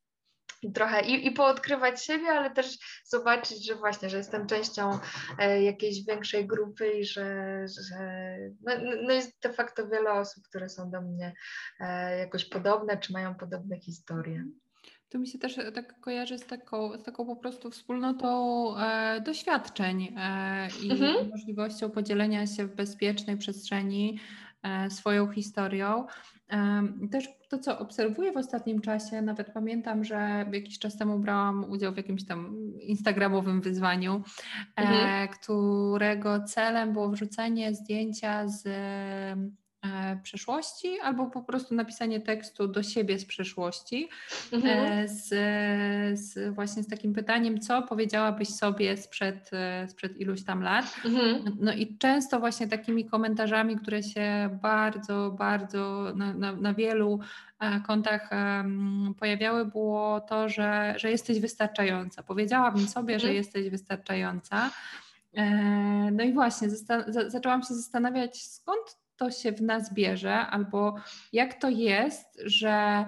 trochę i, i poodkrywać siebie, ale też zobaczyć, że właśnie, że jestem częścią e, jakiejś większej grupy i że, że no, no jest de facto wiele osób, które są do mnie e, jakoś podobne, czy mają podobne historie. To mi się też tak kojarzy z taką, z taką po prostu wspólnotą e, doświadczeń e, i mhm. możliwością podzielenia się w bezpiecznej przestrzeni e, swoją historią. Też to, co obserwuję w ostatnim czasie, nawet pamiętam, że jakiś czas temu brałam udział w jakimś tam instagramowym wyzwaniu, e, mhm. którego celem było wrzucenie zdjęcia z E, przeszłości, albo po prostu napisanie tekstu do siebie z przeszłości, mhm. E, z, z, właśnie z takim pytaniem, co powiedziałabyś sobie sprzed, e, sprzed iluś tam lat. Mhm. No i często właśnie takimi komentarzami, które się bardzo, bardzo na, na, na wielu kontach pojawiały, było to, że, że jesteś wystarczająca. Powiedziałabym sobie, mhm. że jesteś wystarczająca. No i właśnie, zaczęłam się zastanawiać, skąd to się w nas bierze, albo jak to jest, że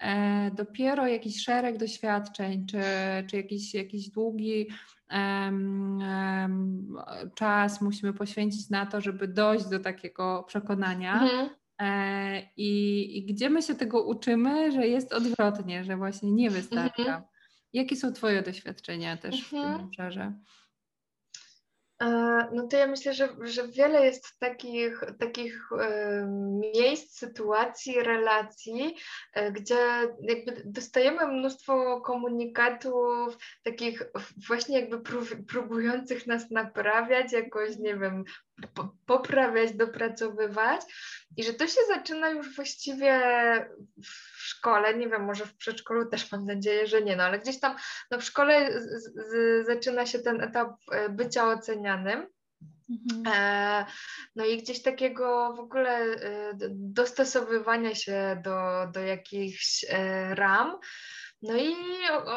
e, dopiero jakiś szereg doświadczeń, czy, czy jakiś, jakiś długi um, um, czas musimy poświęcić na to, żeby dojść do takiego przekonania. Mhm. E, i, I gdzie my się tego uczymy, że jest odwrotnie, że właśnie nie wystarcza. Mhm. Jakie są Twoje doświadczenia też w tym mhm. obszarze? E, no to ja myślę, że, że wiele jest takich, takich miejsc, sytuacji, relacji, e, gdzie jakby dostajemy mnóstwo komunikatów takich właśnie jakby próbujących nas naprawiać, jakoś, nie wiem, poprawiać, dopracowywać i że to się zaczyna już właściwie w szkole, nie wiem, może w przedszkolu też mam nadzieję, że nie, no ale gdzieś tam no w szkole z, z, zaczyna się ten etap e, bycia ocenianym. Mhm. E, no i gdzieś takiego w ogóle e, dostosowywania się do, do jakichś ram. No i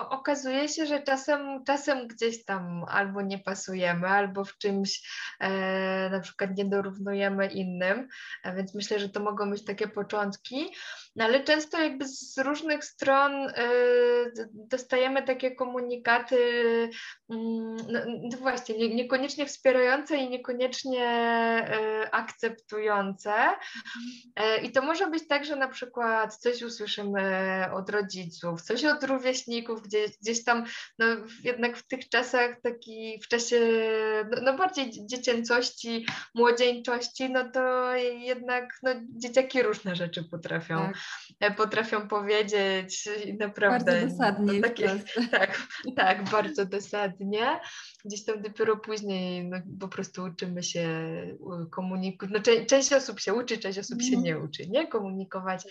okazuje się, że czasem, czasem gdzieś tam albo nie pasujemy, albo w czymś e, na przykład nie dorównujemy innym, więc myślę, że to mogą być takie początki, no ale często jakby z różnych stron e, dostajemy takie komunikaty, mm, no, no właśnie, nie, niekoniecznie wspierające i niekoniecznie e, akceptujące. E, I to może być tak, że na przykład coś usłyszymy od rodziców, coś od rówieśników, gdzieś, gdzieś tam, no jednak w tych czasach taki, w czasie no, no bardziej dziecięcości, młodzieńczości, no to jednak no, dzieciaki różne rzeczy potrafią, tak. E, potrafią powiedzieć naprawdę. Bardzo dosadnie. No, takie, tak, tak, bardzo dosadnie. Gdzieś tam dopiero później no, po prostu uczymy się komunikować. No, część, część osób się uczy, część osób się nie mhm. uczy, nie? Komunikować,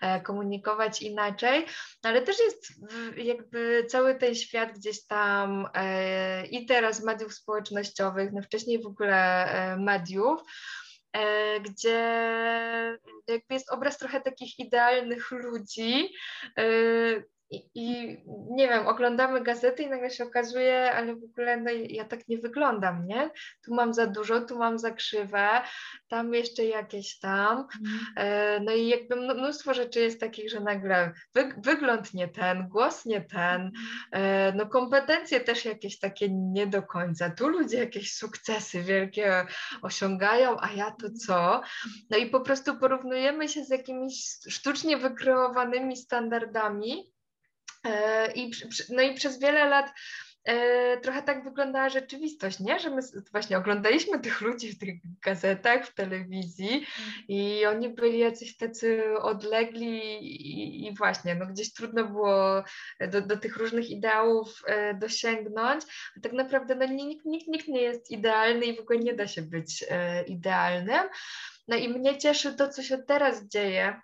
e, komunikować inaczej, ale też jest jakby cały ten świat gdzieś tam e, i teraz mediów społecznościowych, no wcześniej w ogóle mediów, gdzie jakby jest obraz trochę takich idealnych ludzi, i, I, nie wiem, oglądamy gazety i nagle się okazuje, ale w ogóle no, ja tak nie wyglądam, nie? Tu mam za dużo, tu mam za krzywe, tam jeszcze jakieś tam. Mm. No i jakby mnóstwo rzeczy jest takich, że nagle wy, wygląd nie ten, głos nie ten, mhm. e, no kompetencje też jakieś takie nie do końca. Tu ludzie jakieś sukcesy wielkie osiągają, a ja to co? No i po prostu porównujemy się z jakimiś sztucznie wykreowanymi standardami I, no i przez wiele lat e, trochę tak wyglądała rzeczywistość, nie? Że my właśnie oglądaliśmy tych ludzi w tych gazetach, w telewizji i oni byli jacyś tacy odlegli i, i właśnie, no gdzieś trudno było do, do tych różnych ideałów e, dosięgnąć, a tak naprawdę no, nikt, nikt, nikt nie jest idealny i w ogóle nie da się być idealnym. No i mnie cieszy to, co się teraz dzieje,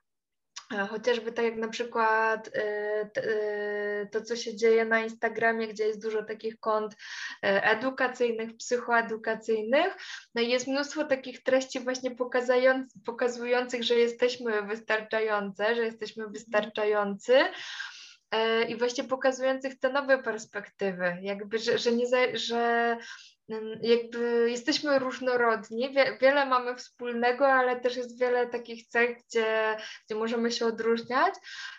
Chociażby tak jak na przykład y, y, to, co się dzieje na Instagramie, gdzie jest dużo takich kont edukacyjnych, psychoedukacyjnych, no i jest mnóstwo takich treści właśnie pokazujących, że jesteśmy wystarczające, że jesteśmy wystarczający i właśnie pokazujących te nowe perspektywy, jakby, że, że, nie że jakby jesteśmy różnorodni, wie, wiele mamy wspólnego, ale też jest wiele takich cech, gdzie, gdzie możemy się odróżniać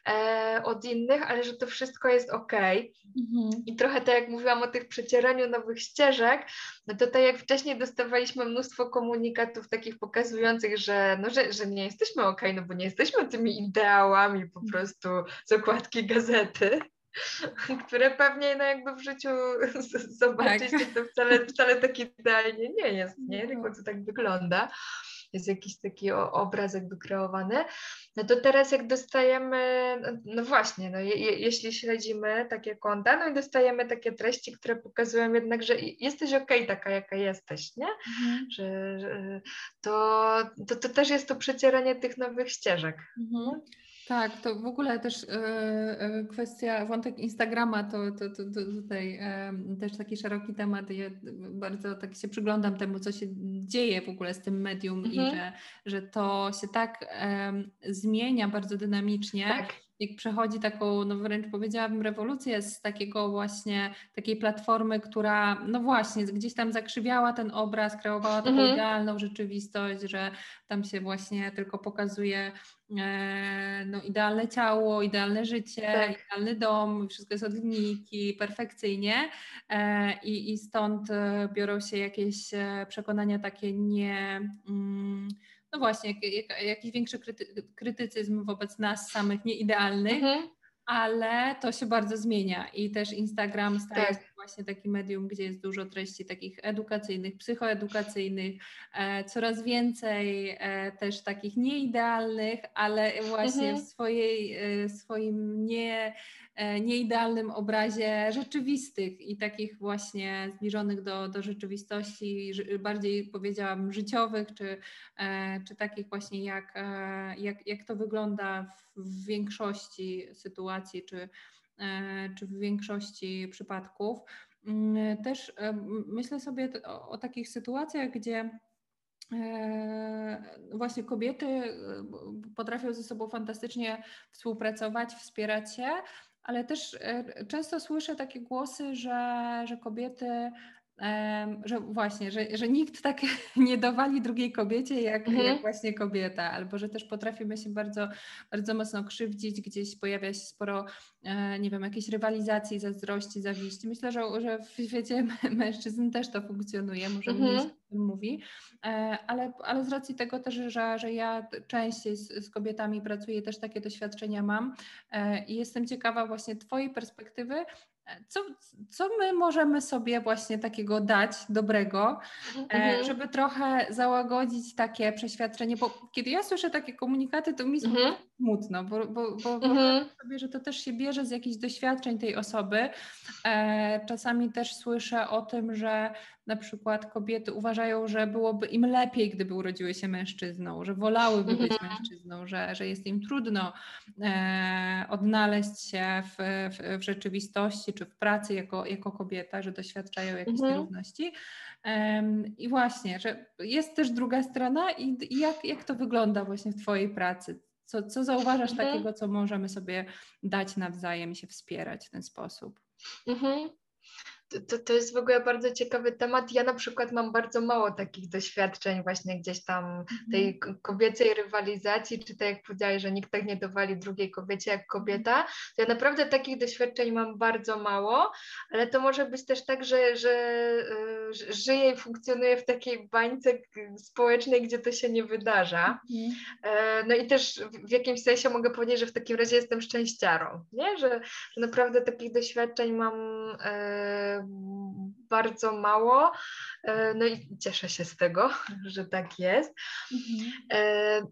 e, od innych, ale że to wszystko jest ok. Mhm. I trochę tak jak mówiłam o tych przecieraniu nowych ścieżek, no to tak jak wcześniej dostawaliśmy mnóstwo komunikatów takich pokazujących, że, no, że, że nie jesteśmy ok, no bo nie jesteśmy tymi ideałami po prostu z okładki gazety. które pewnie no jakby w życiu zobaczyć, tak. to wcale, wcale tak idealnie nie jest, nie? No. Tylko to tak wygląda. Jest jakiś taki obrazek wykreowany. No to teraz jak dostajemy, no, no właśnie, no je, jeśli śledzimy takie konta, no i dostajemy takie treści, które pokazują jednak, że jesteś okej okay, taka, jaka jesteś, nie? Mhm. Że, że to, to, to też jest to przecieranie tych nowych ścieżek. Mhm. Tak, to w ogóle też e, e, kwestia, wątek Instagrama to, to, to, to tutaj też taki szeroki temat. Ja bardzo tak się przyglądam temu, co się dzieje w ogóle z tym medium mhm. i że, że to się tak zmienia bardzo dynamicznie. Tak jak przechodzi taką, no wręcz powiedziałabym, rewolucję z takiego właśnie takiej platformy, która, no właśnie, gdzieś tam zakrzywiała ten obraz, kreowała taką mhm. idealną rzeczywistość, że tam się właśnie tylko pokazuje e, no, idealne ciało, idealne życie, tak. idealny dom, wszystko jest od linijki, perfekcyjnie e, i, i stąd e, biorą się jakieś przekonania takie nie. Mm, no właśnie, jak, jak, jakiś większy kryty, krytycyzm wobec nas samych, nieidealnych. Mhm. ale to się bardzo zmienia i też Instagram staje tak. się właśnie takim medium, gdzie jest dużo treści takich edukacyjnych, psychoedukacyjnych, e, coraz więcej e, też takich nieidealnych, ale właśnie mhm. w swojej, e, swoim nie nieidealnym obrazie rzeczywistych i takich właśnie zbliżonych do, do rzeczywistości, bardziej powiedziałam życiowych, czy, e, czy takich właśnie jak, e, jak, jak to wygląda w większości sytuacji, czy, czy w większości przypadków. Mm, też myślę sobie o, o takich sytuacjach, gdzie właśnie kobiety potrafią ze sobą fantastycznie współpracować, wspierać się, ale też e, często słyszę takie głosy, że, że kobiety że właśnie, że, że nikt tak nie dowali drugiej kobiecie jak, mhm. jak właśnie kobieta, albo że też potrafimy się bardzo, bardzo mocno krzywdzić, gdzieś pojawia się sporo, e, nie wiem, jakiejś rywalizacji, zazdrości, zawiści. Myślę, że, że w świecie mężczyzn też to funkcjonuje, może mhm. mniej się o tym mówi, e, ale, ale z racji tego też, że, że ja częściej z, z kobietami pracuję, też takie doświadczenia mam e, i jestem ciekawa właśnie Twojej perspektywy, co, co my możemy sobie właśnie takiego dać dobrego, e, mhm. żeby trochę załagodzić takie przeświadczenie, bo kiedy ja słyszę takie komunikaty, to mi mhm. Smutno, bo, bo, bo mhm. sobie, że to też się bierze z jakichś doświadczeń tej osoby. E, czasami też słyszę o tym, że na przykład kobiety uważają, że byłoby im lepiej, gdyby urodziły się mężczyzną, że wolałyby być mhm. mężczyzną, że, że jest im trudno e, odnaleźć się w, w, w, rzeczywistości czy w pracy jako, jako kobieta, że doświadczają jakiejś mhm. nierówności. E, I właśnie, że jest też druga strona i, i jak, jak to wygląda właśnie w Twojej pracy? Co, co zauważasz mhm. takiego, co możemy sobie dać nawzajem i się wspierać w ten sposób? Mhm to, to jest w ogóle bardzo ciekawy temat. Ja na przykład mam bardzo mało takich doświadczeń właśnie gdzieś tam mhm. tej kobiecej rywalizacji, czy tak jak powiedziałeś, że nikt tak nie dowali drugiej kobiecie jak kobieta. To ja naprawdę takich doświadczeń mam bardzo mało, ale to może być też tak, że, że, że żyję i funkcjonuję w takiej bańce społecznej, gdzie to się nie wydarza. Mhm. E, no i też w jakimś sensie mogę powiedzieć, że w takim razie jestem szczęściarą, nie? Że, że naprawdę takich doświadczeń mam e, bardzo mało. E, no i cieszę się z tego, że tak jest. Mhm.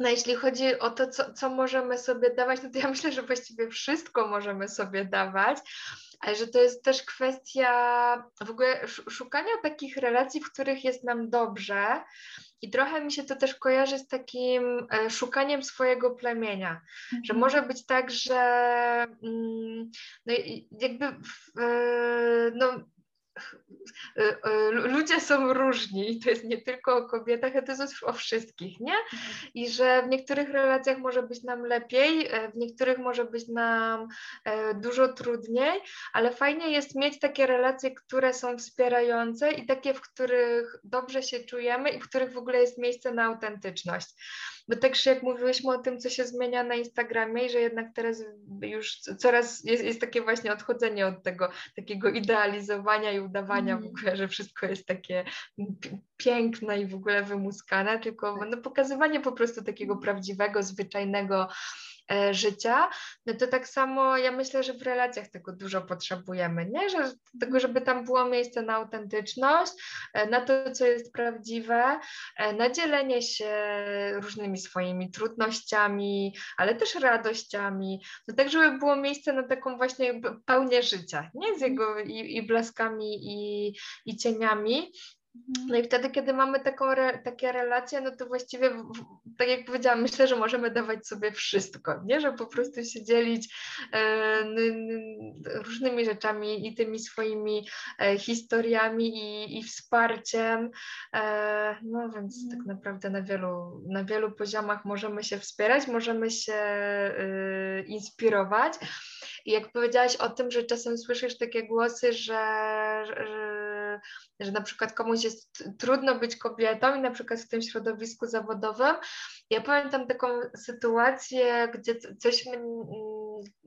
E, no jeśli chodzi o to, co, co możemy sobie dawać, no to ja myślę, że właściwie wszystko możemy sobie dawać, ale że to jest też kwestia w ogóle szukania takich relacji, w których jest nam dobrze. I trochę mi się to też kojarzy z takim e, szukaniem swojego plemienia, że mhm. może być tak, że mm, no jakby no, Y, y, ludzie są różni, to jest nie tylko o kobietach, ale to jest o wszystkich, nie? I że w niektórych relacjach może być nam lepiej, e, w niektórych może być nam e, dużo trudniej, ale fajnie jest mieć takie relacje, które są wspierające i takie, w których dobrze się czujemy i w których w ogóle jest miejsce na autentyczność. Bo też jak mówiłyśmy o tym, co się zmienia na Instagramie i że jednak teraz już coraz jest, jest takie właśnie odchodzenie od tego takiego idealizowania i udawania w ogóle, że wszystko jest takie piękne i w ogóle wymuskane, tylko no, pokazywanie po prostu takiego prawdziwego, zwyczajnego życia, no to tak samo ja myślę, że w relacjach tego dużo potrzebujemy, nie? Że tego, żeby tam było miejsce na autentyczność, e, na to, co jest prawdziwe, e, na dzielenie się różnymi swoimi trudnościami, ale też radościami, no tak, żeby było miejsce na taką właśnie pełnię życia, nie? Z jego i, i blaskami, i, i cieniami. No i wtedy, kiedy mamy taką re, takie relacje, no to właściwie, tak jak powiedziałam, myślę, że możemy dawać sobie wszystko, nie? Że po prostu się dzielić e, różnymi rzeczami i tymi swoimi e, historiami i, i wsparciem. E, no więc tak mhm. naprawdę na wielu, na wielu poziomach możemy się wspierać, możemy się e, inspirować. I jak powiedziałaś o tym, że czasem słyszysz takie głosy, że, że, że na przykład komuś jest trudno być kobietą i na przykład w tym środowisku zawodowym. Ja pamiętam taką sytuację, gdzie coś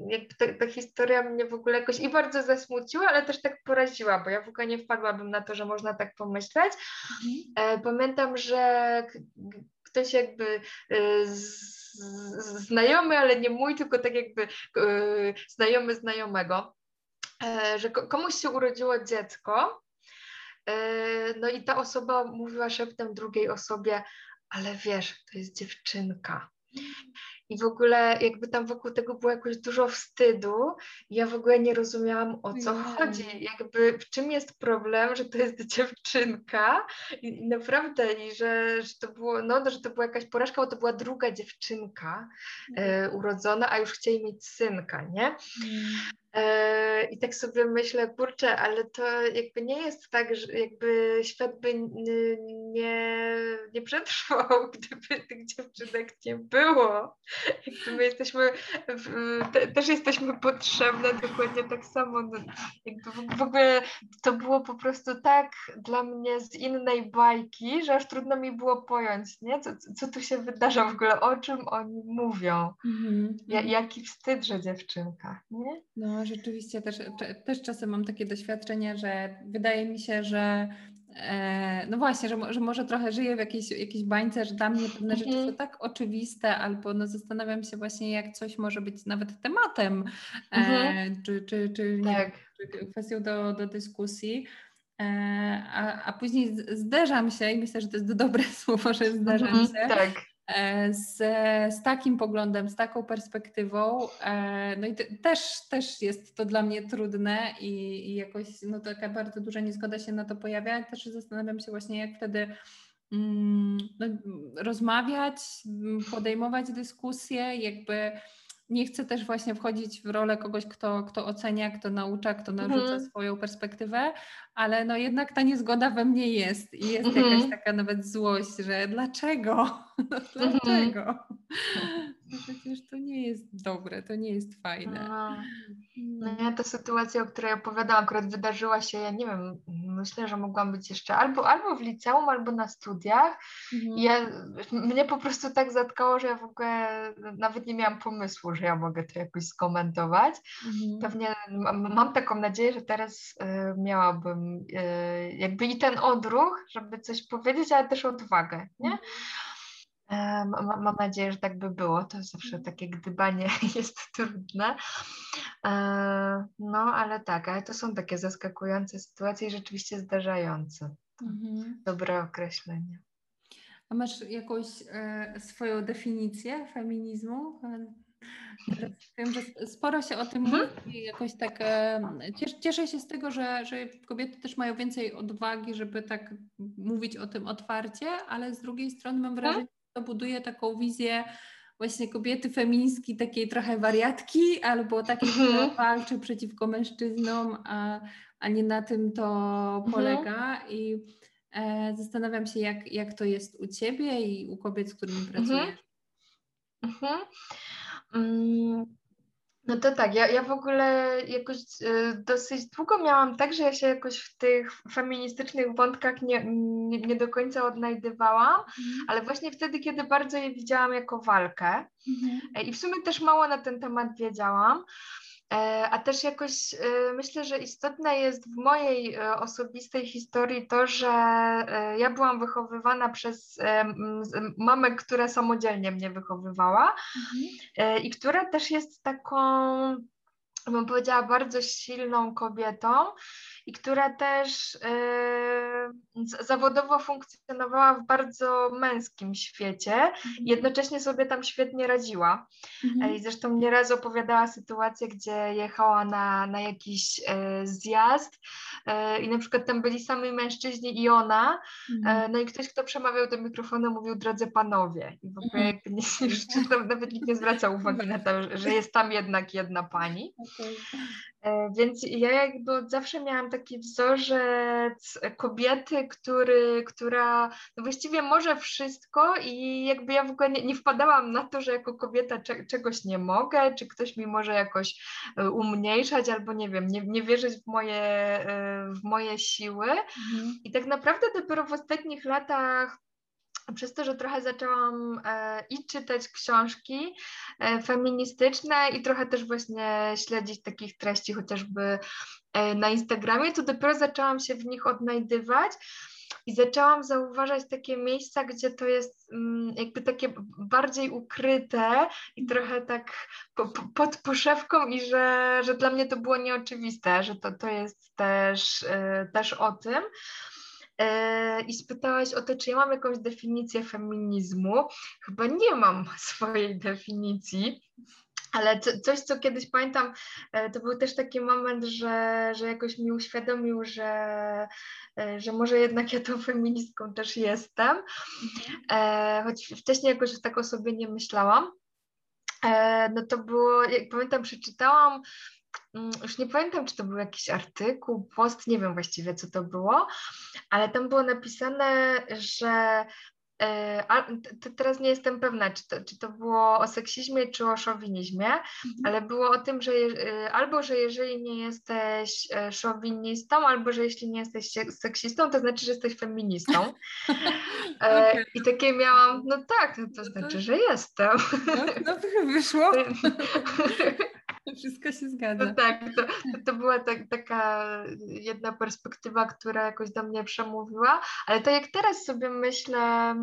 jakby ta, ta, historia mnie w ogóle jakoś i bardzo zasmuciła, ale też tak poraziła, bo ja w ogóle nie wpadłabym na to, że można tak pomyśleć. Mhm. E, pamiętam, że ktoś jakby znajomy, ale nie mój, tylko tak jakby znajomy znajomego, że komuś się urodziło dziecko, no i ta osoba mówiła szeptem drugiej osobie, ale wiesz, to jest dziewczynka. I w ogóle jakby tam wokół tego było jakoś dużo wstydu. Ja w ogóle nie rozumiałam o co chodzi. Jakby w czym jest problem, że to jest dziewczynka i, naprawdę i że, że to było, no, że to była jakaś porażka, bo to była druga dziewczynka e, urodzona, a już chcieli mieć synka, nie? Mm. E, I tak sobie myślę, kurczę, ale to jakby nie jest tak, że jakby świat by nie, nie przetrwał, gdyby tych dziewczynek nie było. My jesteśmy, te, też jesteśmy potrzebne dokładnie tak samo. No, jakby w ogóle to było po prostu tak dla mnie z innej bajki, że aż trudno mi było pojąć, nie? Co, co tu się wydarza w ogóle, o czym oni mówią. -hmm. ja, jaki wstyd, że dziewczynka, nie? No, rzeczywiście też, też czasem mam takie doświadczenie, że wydaje mi się, że no właśnie, że, że może trochę żyję w jakiejś, jakiejś bańce, że dla mnie pewne rzeczy mhm. są tak oczywiste, albo no zastanawiam się właśnie, jak coś może być nawet tematem, e, mhm. czy, czy, czy, tak. nie, czy kwestią do, do dyskusji. E, a, a później zderzam się i myślę, że to jest dobre słowo, że zderzam mhm, się. Tak E, z, z takim poglądem, z taką perspektywą. E, no i też, też jest to dla mnie trudne i, i jakoś no, taka bardzo duża niezgoda się na to pojawia. Też zastanawiam się właśnie, jak wtedy mm, no, rozmawiać, podejmować dyskusje, jakby nie chcę też właśnie wchodzić w rolę kogoś, kto, kto ocenia, kto naucza, kto narzuca mhm. swoją perspektywę, ale no jednak ta niezgoda we mnie jest i jest mhm. jakaś taka nawet złość, że dlaczego? No, dlaczego? No przecież to nie jest dobre, to nie jest fajne. No, no ja ta sytuacja, o której opowiadałam, akurat wydarzyła się, ja nie wiem, myślę, że mogłam być jeszcze albo, albo w liceum, albo na studiach. Mhm. Ja, mnie po prostu tak zatkało, że ja w ogóle nawet nie miałam pomysłu, że ja mogę to jakoś skomentować. Mhm. Pewnie mam taką nadzieję, że teraz y, miałabym y, jakby i ten odruch, żeby coś powiedzieć, ale też odwagę, nie? Mam, mam nadzieję, że tak by było. To zawsze mhm. takie gdybanie jest trudne. E, no, ale tak, ale to są takie zaskakujące sytuacje i rzeczywiście zdarzające. Mhm. Dobre określenie. A masz jakąś e, swoją definicję feminizmu? Wiem, że sporo się o tym mhm. mówi, jakoś tak e, cieszę się z tego, że, że kobiety też mają więcej odwagi, żeby tak mówić o tym otwarcie, ale z drugiej strony mam wrażenie, mhm. że to buduje taką wizję właśnie kobiety feministki, takiej trochę wariatki, albo takiej, która mhm. walczy przeciwko mężczyznom, a, a nie na tym to polega. I e, zastanawiam się, jak, jak to jest u Ciebie i u kobiet, z którymi pracujesz. Mhm. Mm, no to tak, ja, ja w ogóle jakoś y, dosyć długo miałam tak, że ja się jakoś w tych feministycznych wątkach nie, nie, nie do końca odnajdywałam, mhm. ale właśnie wtedy, kiedy bardzo je widziałam jako walkę. E, i w sumie też mało na ten temat wiedziałam, a też jakoś e, myślę, że istotne jest w mojej e, osobistej historii to, że ja byłam wychowywana przez mamę, która samodzielnie mnie wychowywała mhm. i która też jest taką, bym powiedziała, bardzo silną kobietą i która też yy, zawodowo funkcjonowała w bardzo męskim świecie, mhm. jednocześnie sobie tam świetnie radziła. Mhm. I zresztą nieraz opowiadała sytuację, gdzie jechała na, na jakiś yy, zjazd yy, i na przykład tam byli sami mężczyźni i ona, mhm. no i ktoś, kto przemawiał do mikrofonu, mówił drodzy panowie. I w ogóle mhm. nie, nawet nikt nie zwraca uwagi na to, że jest tam jednak jedna pani. Okay. Więc ja jakby zawsze miałam taki wzorzec kobiety, który, która no właściwie może wszystko i jakby ja w ogóle nie, nie wpadałam na to, że jako kobieta cze, czegoś nie mogę, czy ktoś mi może jakoś e, umniejszać albo nie wiem, nie, nie wierzyć w moje, e, w moje siły. Mhm. I tak naprawdę dopiero w ostatnich latach przez to, że trochę zaczęłam e, i czytać książki e, feministyczne i trochę też właśnie śledzić takich treści chociażby e, na Instagramie, to dopiero zaczęłam się w nich odnajdywać. i zaczęłam zauważać takie miejsca, gdzie to jest mm, jakby takie bardziej ukryte i trochę tak po, po, pod poszewką i że, że dla mnie to było nieoczywiste, że to, to jest też, yy, też o tym. E, i spytałaś o to, czy ja mam jakąś definicję feminizmu. Chyba nie mam swojej definicji. Ale co, coś, co kiedyś pamiętam, e, to był też taki moment, że, że jakoś mi uświadomił, że, e, że może jednak ja tą feministką też jestem, choć wcześniej jakoś tak o sobie nie myślałam. No to było, jak pamiętam, przeczytałam Mm, już nie pamiętam, czy to był jakiś artykuł, post, nie wiem właściwie, co to było, ale tam było napisane, że e, teraz nie jestem pewna, czy to, czy to było o seksizmie, czy o szowinizmie, mhm. ale było o tym, że je, albo, że jeżeli nie jesteś e, szowinistą, albo, że jeśli nie jesteś seksistą, to znaczy, że jesteś feministą. E, okay. I takie miałam, no tak, no to no znaczy, że jestem. No, no wyszło. Wszystko się zgadza. No tak, to, to była tak, taka jedna perspektywa, która jakoś do mnie przemówiła, ale to jak teraz sobie myślę,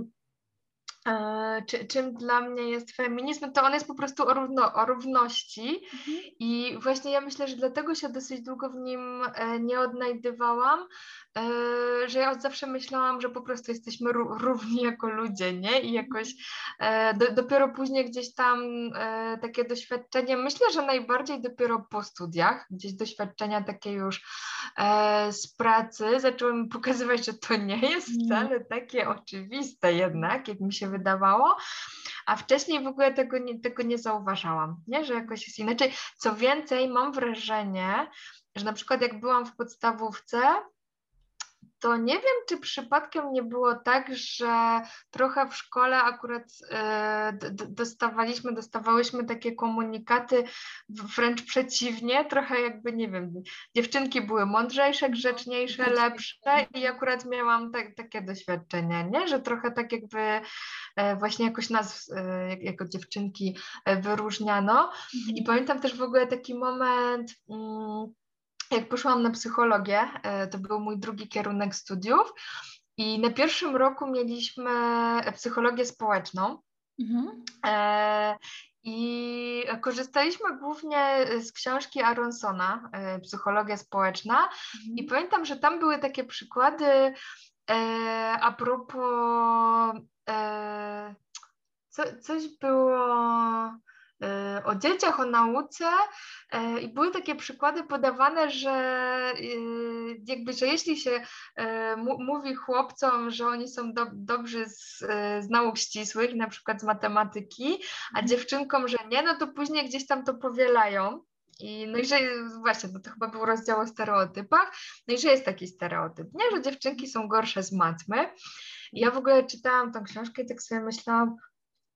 czy, czym dla mnie jest feminizm, to on jest po prostu o, równo, o równości mhm. i właśnie ja myślę, że dlatego się dosyć długo w nim e, nie odnajdywałam, e, że ja od zawsze myślałam, że po prostu jesteśmy równi jako ludzie, nie? I jakoś do, dopiero później gdzieś tam takie doświadczenie, myślę, że najbardziej dopiero po studiach, gdzieś doświadczenia takie już z pracy, zaczęły mi pokazywać, że to nie jest mhm. wcale takie oczywiste jednak, jak mi się wydawało, a wcześniej w ogóle tego nie, tego nie zauważałam, nie? że jakoś jest inaczej. Co więcej, mam wrażenie, że na przykład jak byłam w podstawówce, to nie wiem, czy przypadkiem nie było tak, że trochę w szkole akurat e, dostawaliśmy, dostawałyśmy takie komunikaty wręcz przeciwnie, trochę jakby, nie wiem, dziewczynki były mądrzejsze, grzeczniejsze, lepsze i akurat miałam tak, takie doświadczenie, nie? że trochę tak jakby e, właśnie jakoś nas e, jako dziewczynki wyróżniano. I mhm. pamiętam też w ogóle taki moment, mm, jak poszłam na psychologię, e, to był mój drugi kierunek studiów i na pierwszym roku mieliśmy psychologię społeczną. Mhm. E, I korzystaliśmy głównie z książki Aronsona, e, Psychologia Społeczna. Mhm. I pamiętam, że tam były takie przykłady a propos. Co, coś było E, o dzieciach, o nauce e, i były takie przykłady podawane, że e, jakby, że jeśli się mówi chłopcom, że oni są do, dobrzy z, z nauk ścisłych, na przykład z matematyki, a mhm. dziewczynkom, że nie, no to później gdzieś tam to powielają. I, no i że właśnie, no to chyba był rozdział o stereotypach, no i że jest taki stereotyp, nie, że dziewczynki są gorsze z matmy. I ja w ogóle czytałam tą książkę i tak sobie myślałam,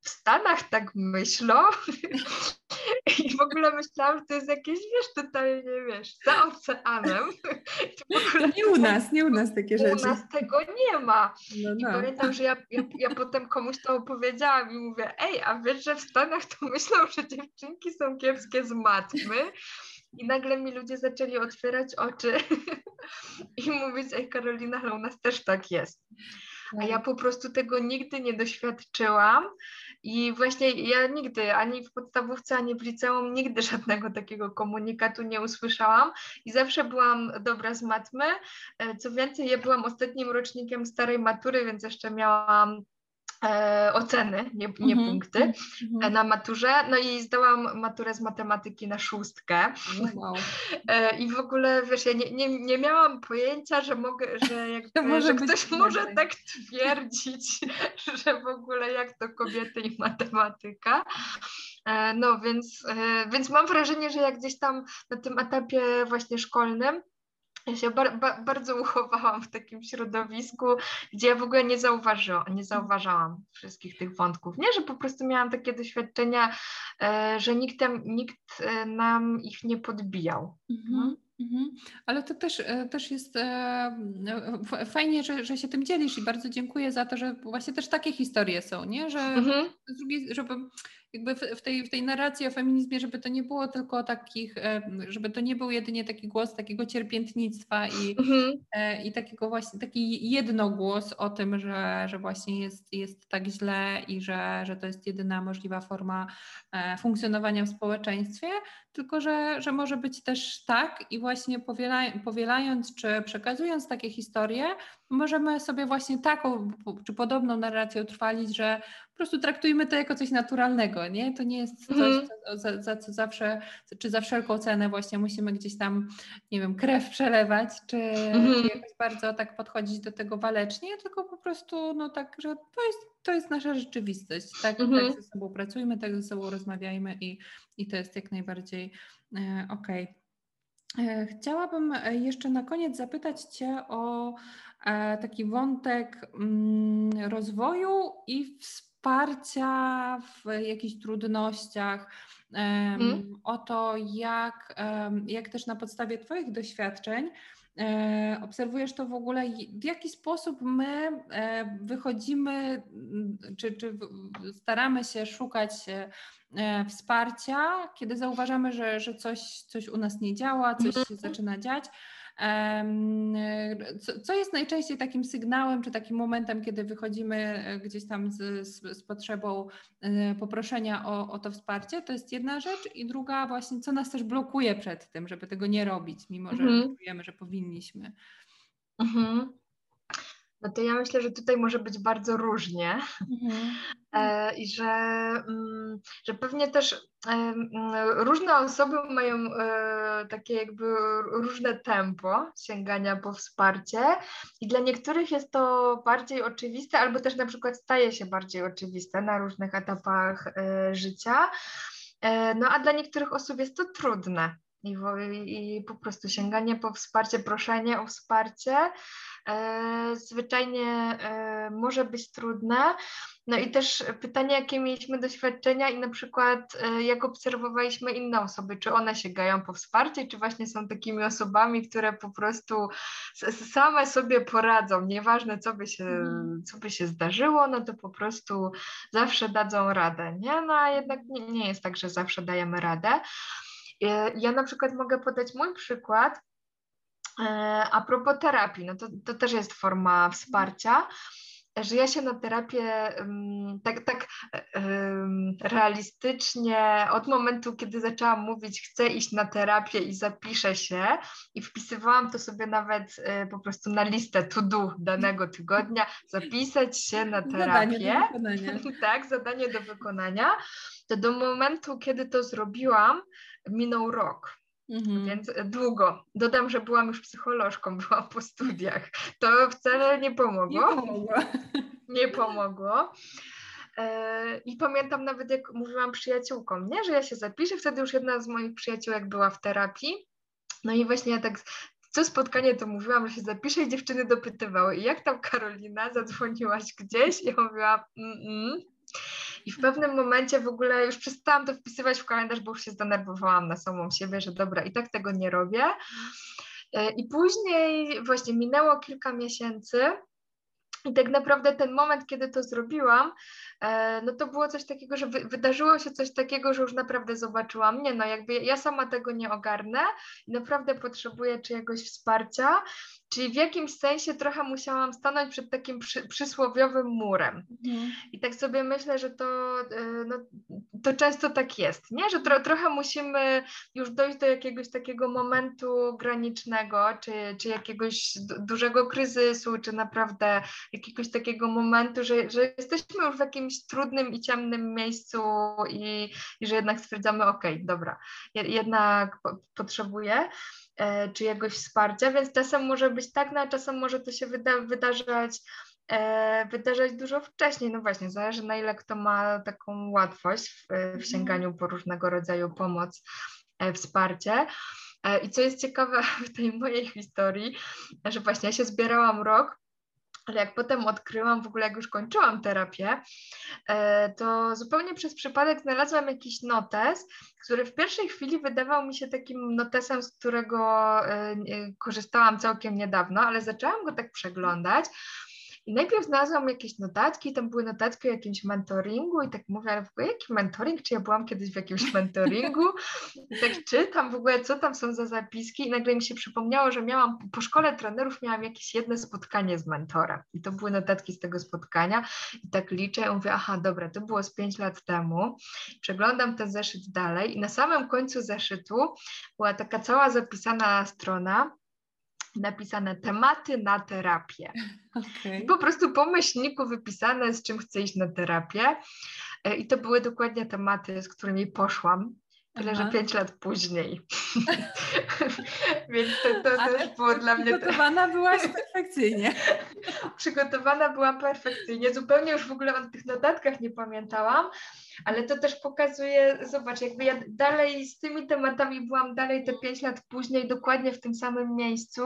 w Stanach tak myślą i w ogóle myślałam, że to jest jakieś, wiesz, tutaj, nie wiesz, za oceanem. To nie u nas, nie u nas takie rzeczy. U nas tego nie ma. No, no. I pamiętam, że ja, ja, ja potem komuś to opowiedziałam i mówię, ej, a wiesz, że w Stanach to myślą, że dziewczynki są kiepskie z matmy. I nagle mi ludzie zaczęli otwierać oczy i mówić, ej Karolina, ale u nas też tak jest. A ja po prostu tego nigdy nie doświadczyłam. I właśnie ja nigdy, ani w podstawówce, ani w liceum, nigdy żadnego takiego komunikatu nie usłyszałam i zawsze byłam dobra z matmy. E, co więcej, ja byłam ostatnim rocznikiem starej matury, więc jeszcze miałam e, oceny, nie, nie mm -hmm. punkty mm -hmm. na maturze. No i zdałam maturę z matematyki na szóstkę. Wow. E, I w ogóle, wiesz, ja nie, nie, nie miałam pojęcia, że mogę, że, jakby, że ktoś może tak twierdzić, że w ogóle jak to kobiety i matematyka. E, no więc, e, więc mam wrażenie, że jak gdzieś tam na tym etapie właśnie szkolnym, ja się bar, bardzo uchowałam w takim środowisku, gdzie ja w ogóle nie zauważyłam, nie zauważałam wszystkich tych wątków. Nie, że po prostu miałam takie doświadczenia, e, że nikt, tam, nikt e, nam ich nie podbijał. Mhm. Mhm. Ale to też, e, też jest fajnie, że, że się tym dzielisz i bardzo dziękuję za to, że właśnie też takie historie są, nie? Że, mhm. drugiej, żeby jakby w, w, tej, w tej narracji o feminizmie, żeby to nie było tylko takich, żeby to nie był jedynie taki głos takiego cierpiętnictwa i, mhm. i takiego właśnie, taki jednogłos o tym, że, że właśnie jest, jest tak źle i że, że to jest jedyna możliwa forma funkcjonowania w społeczeństwie, tylko że, że może być też tak i właśnie powielając czy przekazując takie historie, możemy sobie właśnie taką czy podobną narrację utrwalić, że po prostu traktujmy to jako coś naturalnego, nie? To nie jest coś, mm. za, za, co zawsze, czy za wszelką cenę właśnie musimy gdzieś tam, nie wiem, krew przelewać, czy, mm. czy jakoś bardzo tak podchodzić do tego walecznie, tylko po prostu, no tak, że to jest, to jest nasza rzeczywistość, tak, mm. tak ze sobą pracujmy, tak ze sobą rozmawiajmy i, i to jest jak najbardziej e, okej. Okay. E, chciałabym e, jeszcze na koniec zapytać Cię o taki wątek mm, rozwoju i wsparcia w jakichś trudnościach, hmm. o to, jak, jak też na podstawie Twoich doświadczeń e, obserwujesz to w ogóle, w jaki sposób my e, wychodzimy, czy, czy staramy się szukać e, wsparcia, kiedy zauważamy, że, że coś, coś u nas nie działa, coś mhm. się zaczyna dziać. Co jest najczęściej takim sygnałem, czy takim momentem, kiedy wychodzimy e, gdzieś tam z, z, z potrzebą e, poproszenia o, o, to wsparcie? To jest jedna rzecz. I druga, właśnie, co nas też blokuje przed tym, żeby tego nie robić, mimo że mhm. czujemy, że powinniśmy. Mhm. No to ja myślę, że tutaj może być bardzo różnie mhm. e, i że, mm, że pewnie też e, mm, różne osoby mają e, takie jakby różne tempo sięgania po wsparcie i dla niektórych jest to bardziej oczywiste albo też na przykład staje się bardziej oczywiste na różnych etapach e, życia. No a dla niektórych osób jest to trudne. I, I po prostu sięganie po wsparcie, proszenie o wsparcie E, zwyczajnie e, może być trudne. No i też pytanie, jakie mieliśmy doświadczenia i na przykład e, jak obserwowaliśmy inne osoby, czy one sięgają po wsparcie, czy właśnie są takimi osobami, które po prostu same sobie poradzą, nieważne co by się, mhm. co by się zdarzyło, no to po prostu zawsze dadzą radę, nie? No a jednak nie, nie jest tak, że zawsze dajemy radę. Ja na przykład mogę podać mój przykład, E, a propos terapii, no to, to też jest forma wsparcia, że ja się na terapię tak, tak realistycznie od momentu, kiedy zaczęłam mówić, chcę iść na terapię i zapiszę się i wpisywałam to sobie nawet e, po prostu na listę to do danego tygodnia, zapisać się na terapię. Zadanie do wykonania. tak, zadanie do wykonania. To do momentu, kiedy to zrobiłam, minął rok. Mhm. Więc długo. Dodam, że byłam już psycholożką, byłam po studiach. To wcale nie pomogło. Nie pomogło. Nie pomogło. E, I pamiętam nawet, jak mówiłam przyjaciółkom, nie, że ja się zapiszę. Wtedy już jedna z moich przyjaciółek była w terapii. No i właśnie ja tak co spotkanie to mówiłam, że się zapiszę i dziewczyny dopytywały, jak tam Karolina, zadzwoniłaś gdzieś? I ja mówiłam, mm, -mm. I w pewnym momencie w ogóle już przestałam to wpisywać w kalendarz, bo już się zdenerwowałam na samą siebie, że dobra, i tak tego nie robię. E, I później właśnie minęło kilka miesięcy. I tak naprawdę ten moment, kiedy to zrobiłam, no to było coś takiego, że wydarzyło się coś takiego, że już naprawdę zobaczyłam, nie no, jakby ja sama tego nie ogarnę i naprawdę potrzebuję czyjegoś wsparcia Czyli w jakimś sensie trochę musiałam stanąć przed takim przy, przysłowiowym murem. Mhm. I tak sobie myślę, że to, e, no, to często tak jest, nie? że tro, trochę musimy już dojść do jakiegoś takiego momentu granicznego, czy, czy jakiegoś dużego kryzysu, czy naprawdę jakiegoś takiego momentu, że, że jesteśmy już w jakimś trudnym i ciemnym miejscu i, i że jednak stwierdzamy, ok, dobra, jednak po, potrzebuję. E, czyjegoś wsparcia, więc czasem może być tak, no a czasem może to się wyda wydarzać e, wydarzać dużo wcześniej. No właśnie, zależy na ile kto ma taką łatwość w, w mhm. sięganiu po różnego rodzaju pomoc, e, wsparcie. I co jest ciekawe w tej mojej historii, że właśnie ja się zbierałam rok ale jak potem odkryłam, w ogóle jak już kończyłam terapię, e, to zupełnie przez przypadek znalazłam jakiś notes, który w pierwszej chwili wydawał mi się takim notesem, z którego e, korzystałam całkiem niedawno, ale zaczęłam go tak przeglądać I najpierw znalazłam jakieś notatki, tam były notatki o jakimś mentoringu i tak mówię, ale w ogóle jaki mentoring, czy ja byłam kiedyś w jakimś mentoringu? I tak czytam w ogóle, co tam są za zapiski i nagle mi się przypomniało, że miałam, po szkole trenerów miałam jakieś jedno spotkanie z mentorem i to były notatki z tego spotkania i tak liczę i mówię, aha, dobra, to było z pięć lat temu. Przeglądam ten zeszyt dalej i na samym końcu zeszytu była taka cała zapisana strona, napisane tematy na terapię. Okay. Po prostu po myślniku wypisane, z czym chcę iść na terapię. E, I to były dokładnie tematy, z którymi poszłam. Tyle, Aha. że pięć lat później. Więc to, to też było dla mnie. Przygotowana byłaś perfekcyjnie. przygotowana byłam perfekcyjnie. Zupełnie już w ogóle o tych notatkach nie pamiętałam, ale to też pokazuje, zobacz, jakby ja dalej z tymi tematami byłam dalej te pięć lat później, dokładnie w tym samym miejscu.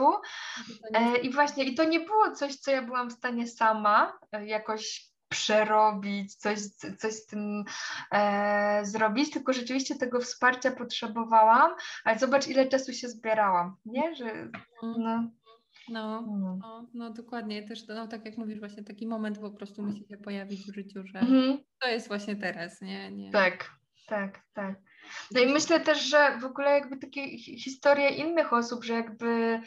E, I właśnie, i to nie było coś, co ja byłam w stanie sama e, jakoś przerobić, coś, coś z tym e, zrobić, tylko rzeczywiście tego wsparcia potrzebowałam, ale zobacz, ile czasu się zbierałam, nie? Że, mhm. no. No, no, no, no, dokładnie. Też, no, tak jak mówisz, właśnie taki moment po prostu musi się pojawić w życiu, że mhm. to jest właśnie teraz, nie? nie? Tak, tak, tak. No i myślę też, że w ogóle jakby takie historie innych osób, że jakby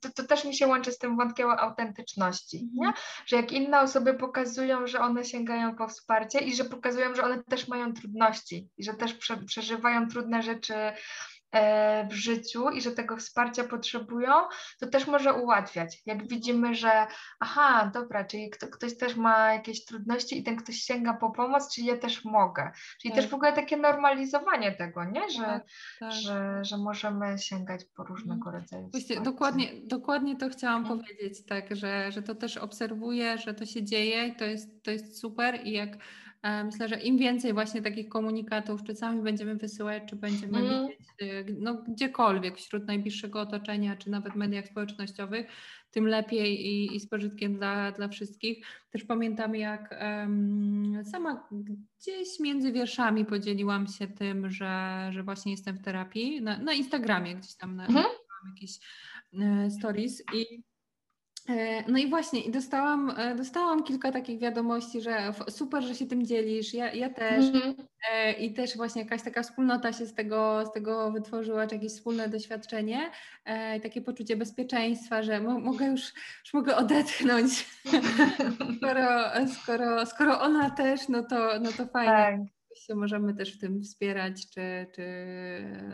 to, to, też mi się łączy z tym wątkiem autentyczności, nie? że jak inne osoby pokazują, że one sięgają po wsparcie i że pokazują, że one też mają trudności i że też prze, przeżywają trudne rzeczy w życiu i że tego wsparcia potrzebują, to też może ułatwiać. Jak widzimy, że aha, dobra, czyli kto, ktoś też ma jakieś trudności i ten ktoś sięga po pomoc, czyli ja też mogę. Czyli tak. też w ogóle takie normalizowanie tego, nie? Że, tak, tak. Że, że możemy sięgać po różnego mhm. rodzaju Właśnie, dokładnie, dokładnie to chciałam hmm. powiedzieć, tak, że, że to też obserwuję, że to się dzieje i to jest, to jest super i jak E, myślę, że im więcej właśnie takich komunikatów, czy sami będziemy wysyłać, czy będziemy mm. widzieć y, no, gdziekolwiek wśród najbliższego otoczenia, czy nawet w mediach społecznościowych, tym lepiej i, i z pożytkiem dla, dla wszystkich. Też pamiętam, jak um, sama gdzieś między wierszami podzieliłam się tym, że, że właśnie jestem w terapii na, na Instagramie, gdzieś tam na, mm. jakieś e, stories i no i właśnie, i dostałam, e, dostałam kilka takich wiadomości, że super, że się tym dzielisz, ja, ja też. Mm-hmm. I też właśnie jakaś taka wspólnota się z tego, z tego wytworzyła, czy jakieś wspólne doświadczenie, takie poczucie bezpieczeństwa, że mo- mogę już, już mogę odetchnąć. skoro, skoro, skoro ona też, no to, no to fajnie. Tak się możemy też w tym wspierać, czy, czy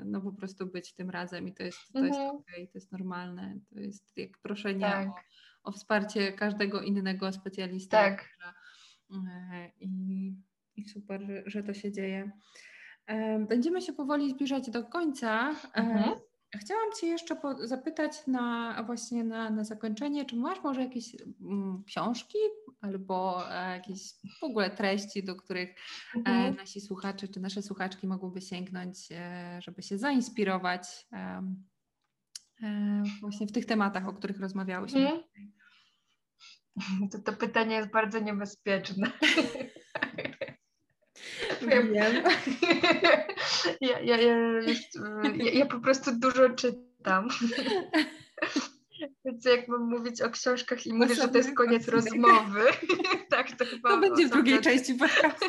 no po prostu być tym razem i to jest, to jest mhm. okej, okay, to jest normalne, to jest jak proszenie tak. o, o, wsparcie każdego innego specjalisty. Tak. E, I, I, super, że, że, to się dzieje. Będziemy się powoli zbliżać do końca. E, mhm. Chciałam Cię jeszcze zapytać na właśnie na, na zakończenie, czy masz może jakieś mm, książki albo e, jakieś w ogóle treści, do których e, mhm. nasi słuchacze czy nasze słuchaczki mogłyby sięgnąć, e, żeby się zainspirować właśnie w tych tematach, o których rozmawiałyśmy. Mhm. To, to pytanie jest bardzo niebezpieczne. Wiem. Ja, ja, ja, ja, ja po prostu dużo czytam. Więc jak mam mówić o książkach i mówię, że to jest koniec rozmowy, tak to chyba... To będzie w drugiej części podcastu.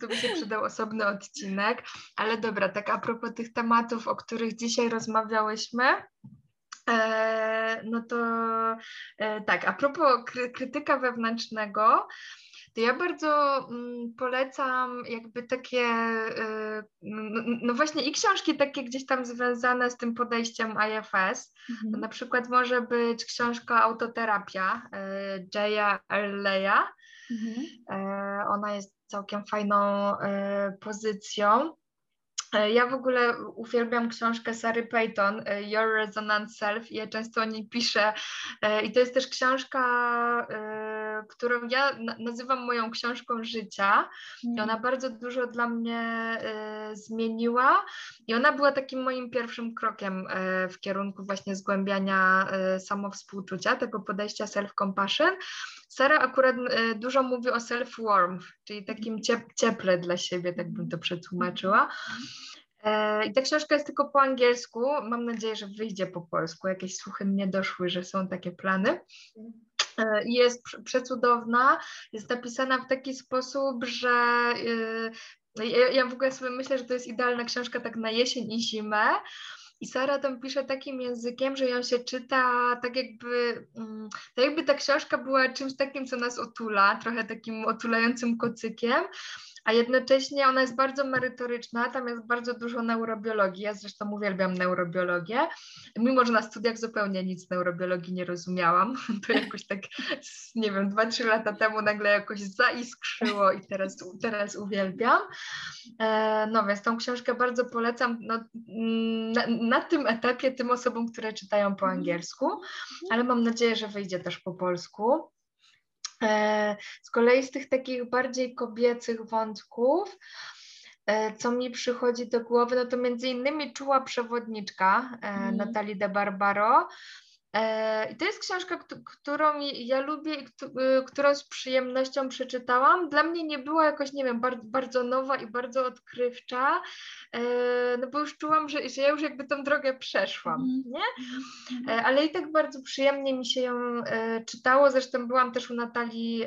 To by się przydał osobny odcinek. Ale dobra, tak a propos tych tematów, o których dzisiaj rozmawiałyśmy, e, no to e, tak, a propos krytyka wewnętrznego, to ja bardzo mm, polecam jakby takie, y, no, no, właśnie i książki takie gdzieś tam związane z tym podejściem IFS. Mhm. Na przykład może być książka Autoterapia Jaya Erleya. Mhm. Y, ona jest całkiem fajną y, pozycją. E, ja w ogóle uwielbiam książkę Sary Payton, e, Your Resonant Self ja często o niej piszę e, i to jest też książka, którą ja nazywam moją książką życia i ona bardzo dużo dla mnie zmieniła i ona była takim moim pierwszym krokiem w kierunku właśnie zgłębiania samowspółczucia, tego podejścia self-compassion. Sara akurat dużo mówi o self-warmth, czyli takim cieple dla siebie, tak bym to przetłumaczyła. I ta książka jest tylko po angielsku. Mam nadzieję, że wyjdzie po polsku. Jakieś słuchy mnie doszły, że są takie plany. Jest przecudowna, jest napisana w taki sposób, że ja, ja w ogóle sobie myślę, że to jest idealna książka tak na jesień i zimę. I Sara tam pisze takim językiem, że ją się czyta tak jakby, mm, tak jakby ta książka była czymś takim, co nas otula, trochę takim otulającym kocykiem, a jednocześnie ona jest bardzo merytoryczna, tam jest bardzo dużo neurobiologii, ja zresztą uwielbiam neurobiologię, mimo że na studiach zupełnie nic neurobiologii nie rozumiałam, to jakoś tak, nie wiem, dwa, trzy lata temu nagle jakoś zaiskrzyło i teraz, teraz uwielbiam. E, no więc tą książkę bardzo polecam no, na, na tym etapie tym osobom, które czytają po angielsku, ale mam nadzieję, że wyjdzie też po polsku. E, z kolei z tych takich bardziej kobiecych wątków, e, co mi przychodzi do głowy, no to między innymi czuła przewodniczka mm. Natalii de Barbaro, I to jest książka, którą ja lubię i y, którą z przyjemnością przeczytałam. Dla mnie nie była jakoś, nie wiem, bardzo, nowa i bardzo odkrywcza, e, no bo już czułam, że, że ja już jakby tą drogę przeszłam, mm. nie? Mhm. E, ale i tak bardzo przyjemnie mi się ją czytało. Zresztą byłam też u Natalii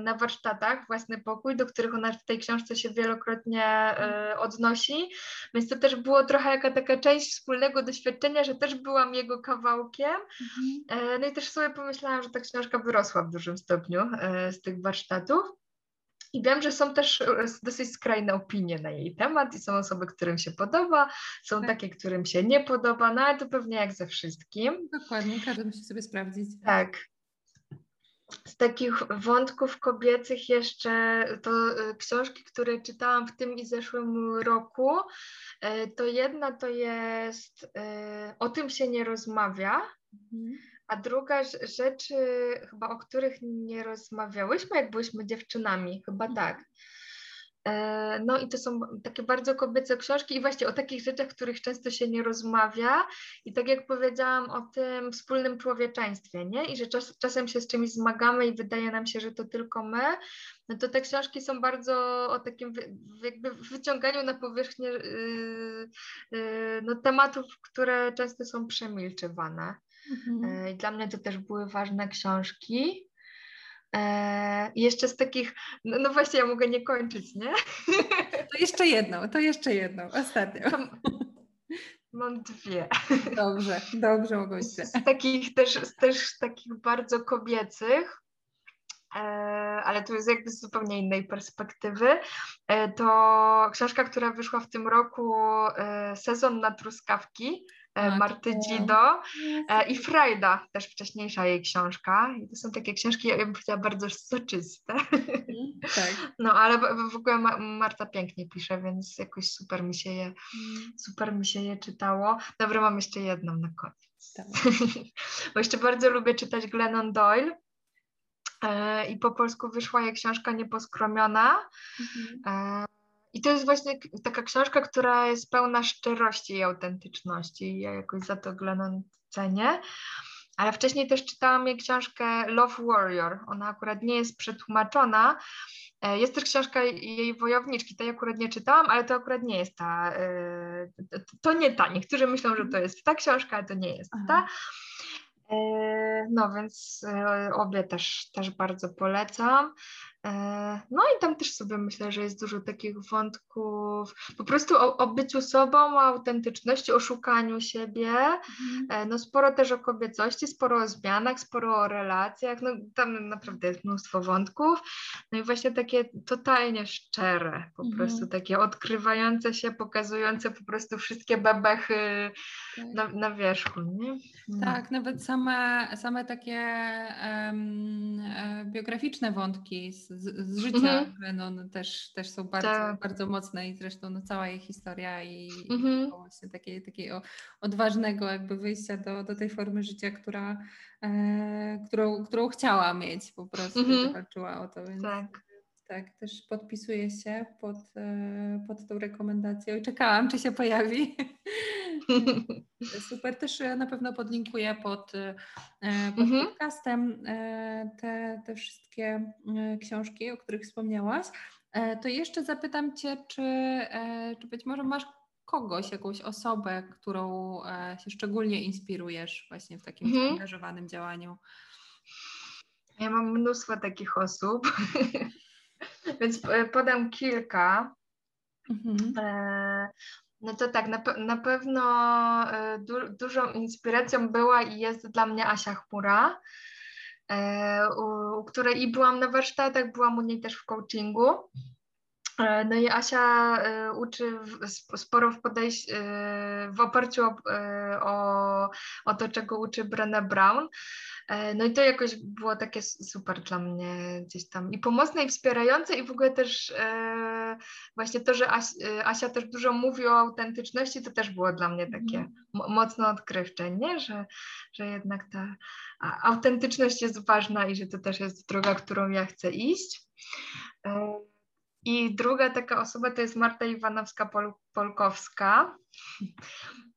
na warsztatach, własny pokój, do których ona w tej książce się wielokrotnie odnosi, więc to też było trochę jaka taka część wspólnego doświadczenia, że też byłam jego kawałkiem. Mhm. E, no i też sobie pomyślałam, że ta książka wyrosła w dużym stopniu e, z tych warsztatów. I wiem, że są też e, dosyć skrajne opinie na jej temat i są osoby, którym się podoba, są tak. takie, którym się nie podoba, no ale to pewnie jak ze wszystkim. Dokładnie, każdy musi sobie sprawdzić. Tak. Z takich wątków kobiecych jeszcze to książki, które czytałam w tym i zeszłym roku, to jedna to jest O tym się nie rozmawia. A druga rzecz, chyba o których nie rozmawiałyśmy, jak byłyśmy dziewczynami, chyba mhm. tak. E, no i to są takie bardzo kobiece książki i właśnie o takich rzeczach, których często się nie rozmawia i tak jak powiedziałam o tym wspólnym człowieczeństwie, nie? I że czas, czasem się z czymś zmagamy i wydaje nam się, że to tylko my, no to te książki są bardzo o takim jakby wyciąganiu na powierzchnię yy, yy, no, tematów, które często są przemilczywane. Mhm. E, dla mnie to też były ważne książki. E, I jeszcze z takich, no, no, właśnie ja mogę nie kończyć, nie? To jeszcze jedną, to jeszcze jedną, ostatnią. Mam dwie. Dobrze, dobrze mogą być. Z takich też, też takich bardzo kobiecych, e, ale to jest jakby z zupełnie innej perspektywy. To książka, która wyszła w tym roku, Sezon na truskawki Marty Dzido e, i Frajda, też wcześniejsza jej książka. I to są takie książki, ja bym powiedziała, bardzo soczyste. Mhm, tak. No ale w ogóle Marta pięknie pisze, więc jakoś super mi się je, mm. super mi się je czytało. Dobra, mam jeszcze jedną na koniec. Tak. Bo jeszcze bardzo lubię czytać Glennon Doyle. E, I po polsku wyszła jej książka Nieposkromiona. Mhm. I to jest właśnie taka książka, która jest pełna szczerości i autentyczności. I ja jakoś za to Glennon cenię. Ale wcześniej też czytałam jej książkę Love Warrior. Ona akurat nie jest przetłumaczona. E, jest też książka jej wojowniczki, tej akurat nie czytałam, ale to akurat nie jest ta, e, to nie ta. Niektórzy myślą, że to jest ta książka, ale to nie jest ta. E, no więc obie też, też bardzo polecam. E, no i tam też sobie myślę, że jest dużo takich wątków po prostu o, o byciu sobą, o autentyczności, o szukaniu siebie. Mhm. E, no sporo też o kobiecości, sporo o zmianach, sporo o relacjach. No tam naprawdę jest mnóstwo wątków. No i właśnie takie totalnie szczere, po mhm. prostu takie odkrywające się, pokazujące po prostu wszystkie bebechy tak. na, na wierzchu. Nie? No. Tak, nawet same, same takie um, biograficzne wątki z z, z życia mhm. no, też, też są bardzo, tak. bardzo mocne i zresztą no, cała jej historia i, mhm. i właśnie takie, takiego odważnego jakby wyjścia do, do tej formy życia, która, e, którą, którą chciała mieć po prostu, mhm. walczyła o to, więc tak. Tak, też podpisuję się pod, e, pod tą rekomendacją i czekałam, czy się pojawi. Super, też e, na pewno podlinkuję pod, e, pod mhm. podcastem te, te wszystkie książki, o których wspomniałaś. To jeszcze zapytam Cię, czy, czy być może masz kogoś, jakąś osobę, którą e, się szczególnie inspirujesz właśnie w takim mhm. zaangażowanym działaniu? Ja mam mnóstwo takich osób, więc podam kilka. Mhm. E, no to tak, na, na pewno e, du, dużą inspiracją była i jest dla mnie Asia Chmura, e, u, u której i byłam na warsztatach, byłam u niej też w coachingu. No i Asia uczy sporo w podejściu, w oparciu o, o, o to, czego uczy Brené Brown. E, no i to jakoś było takie super dla mnie gdzieś tam i pomocne i wspierające i w ogóle też e, właśnie to, że Asia, e, Asia też dużo mówi o autentyczności, to też było dla mnie takie mm. mocno odkrywcze, nie? Że, że jednak ta autentyczność jest ważna i że to też jest droga, którą ja chcę iść. I druga taka osoba to jest Marta Iwanowska-Polkowska.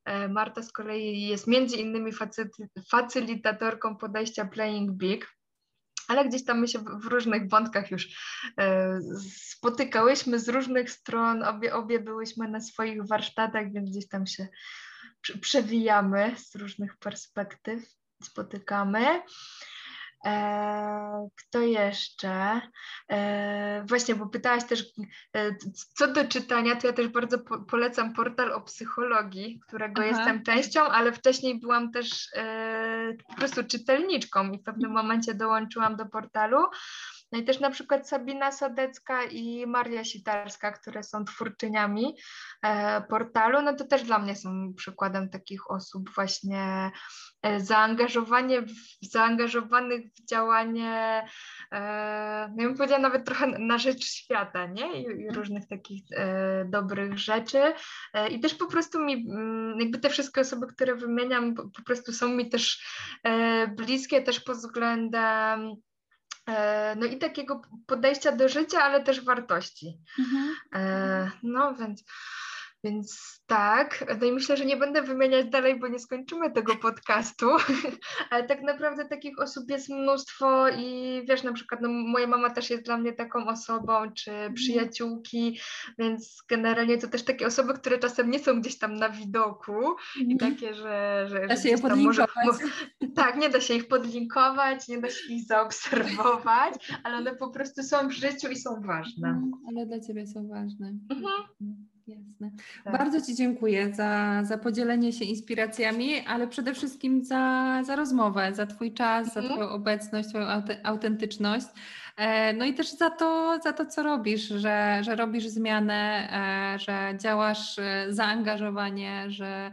E, Marta z kolei jest między innymi facylitatorką podejścia Playing Big, ale gdzieś tam my się w różnych wątkach już e, spotykałyśmy z różnych stron, obie, obie byłyśmy na swoich warsztatach, więc gdzieś tam się przewijamy z różnych perspektyw, spotykamy. E, kto jeszcze? E, właśnie, bo pytałaś też, e, co do czytania, to ja też bardzo polecam portal o psychologii, którego Aha. jestem częścią, ale wcześniej byłam też po prostu czytelniczką i w pewnym momencie dołączyłam do portalu. No i też na przykład Sabina Sadecka i Maria Sitarska, które są twórczyniami e, portalu, no to też dla mnie są przykładem takich osób właśnie e, zaangażowanie w, zaangażowanych w działanie, e, no bym powiedziała nawet trochę na rzecz świata, nie? I, i mhm. różnych takich dobrych rzeczy. I też po prostu mi, mm, jakby te wszystkie osoby, które wymieniam, po, po prostu są mi też bliskie też pod względem no i takiego podejścia do życia, ale też wartości. Mhm. E, no więc więc tak, no i myślę, że nie będę wymieniać dalej, bo nie skończymy tego podcastu, ale tak naprawdę takich osób jest mnóstwo i wiesz, na przykład no, moja mama też jest dla mnie taką osobą, czy mhm. przyjaciółki, więc generalnie to też takie osoby, które czasem nie są gdzieś tam na widoku i mhm. takie, że... że da się je podlinkować. Może, tak, nie da się ich podlinkować, nie da się ich zaobserwować, ale one po prostu są w życiu i są ważne. Mhm, ale dla Ciebie są ważne. Mhm. Jasne. Tak. Bardzo Ci dziękuję za, za podzielenie się inspiracjami, ale przede wszystkim za, za rozmowę, za Twój czas, mhm. za Twoją obecność, Twoją autentyczność. E, no i też za to, za to co robisz, że, że robisz zmianę, e, że działasz e, zaangażowanie, że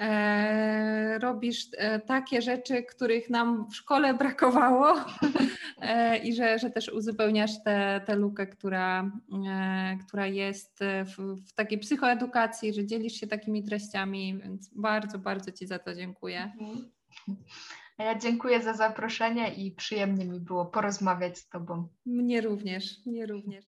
e, robisz e, takie rzeczy, których nam w szkole brakowało e, i że, że też uzupełniasz tę lukę, która, e, która jest w, w, takiej psychoedukacji, że dzielisz się takimi treściami, więc bardzo, bardzo Ci za to dziękuję. Mhm. Ja dziękuję za zaproszenie i przyjemnie mi było porozmawiać z Tobą. Mnie również, mnie również.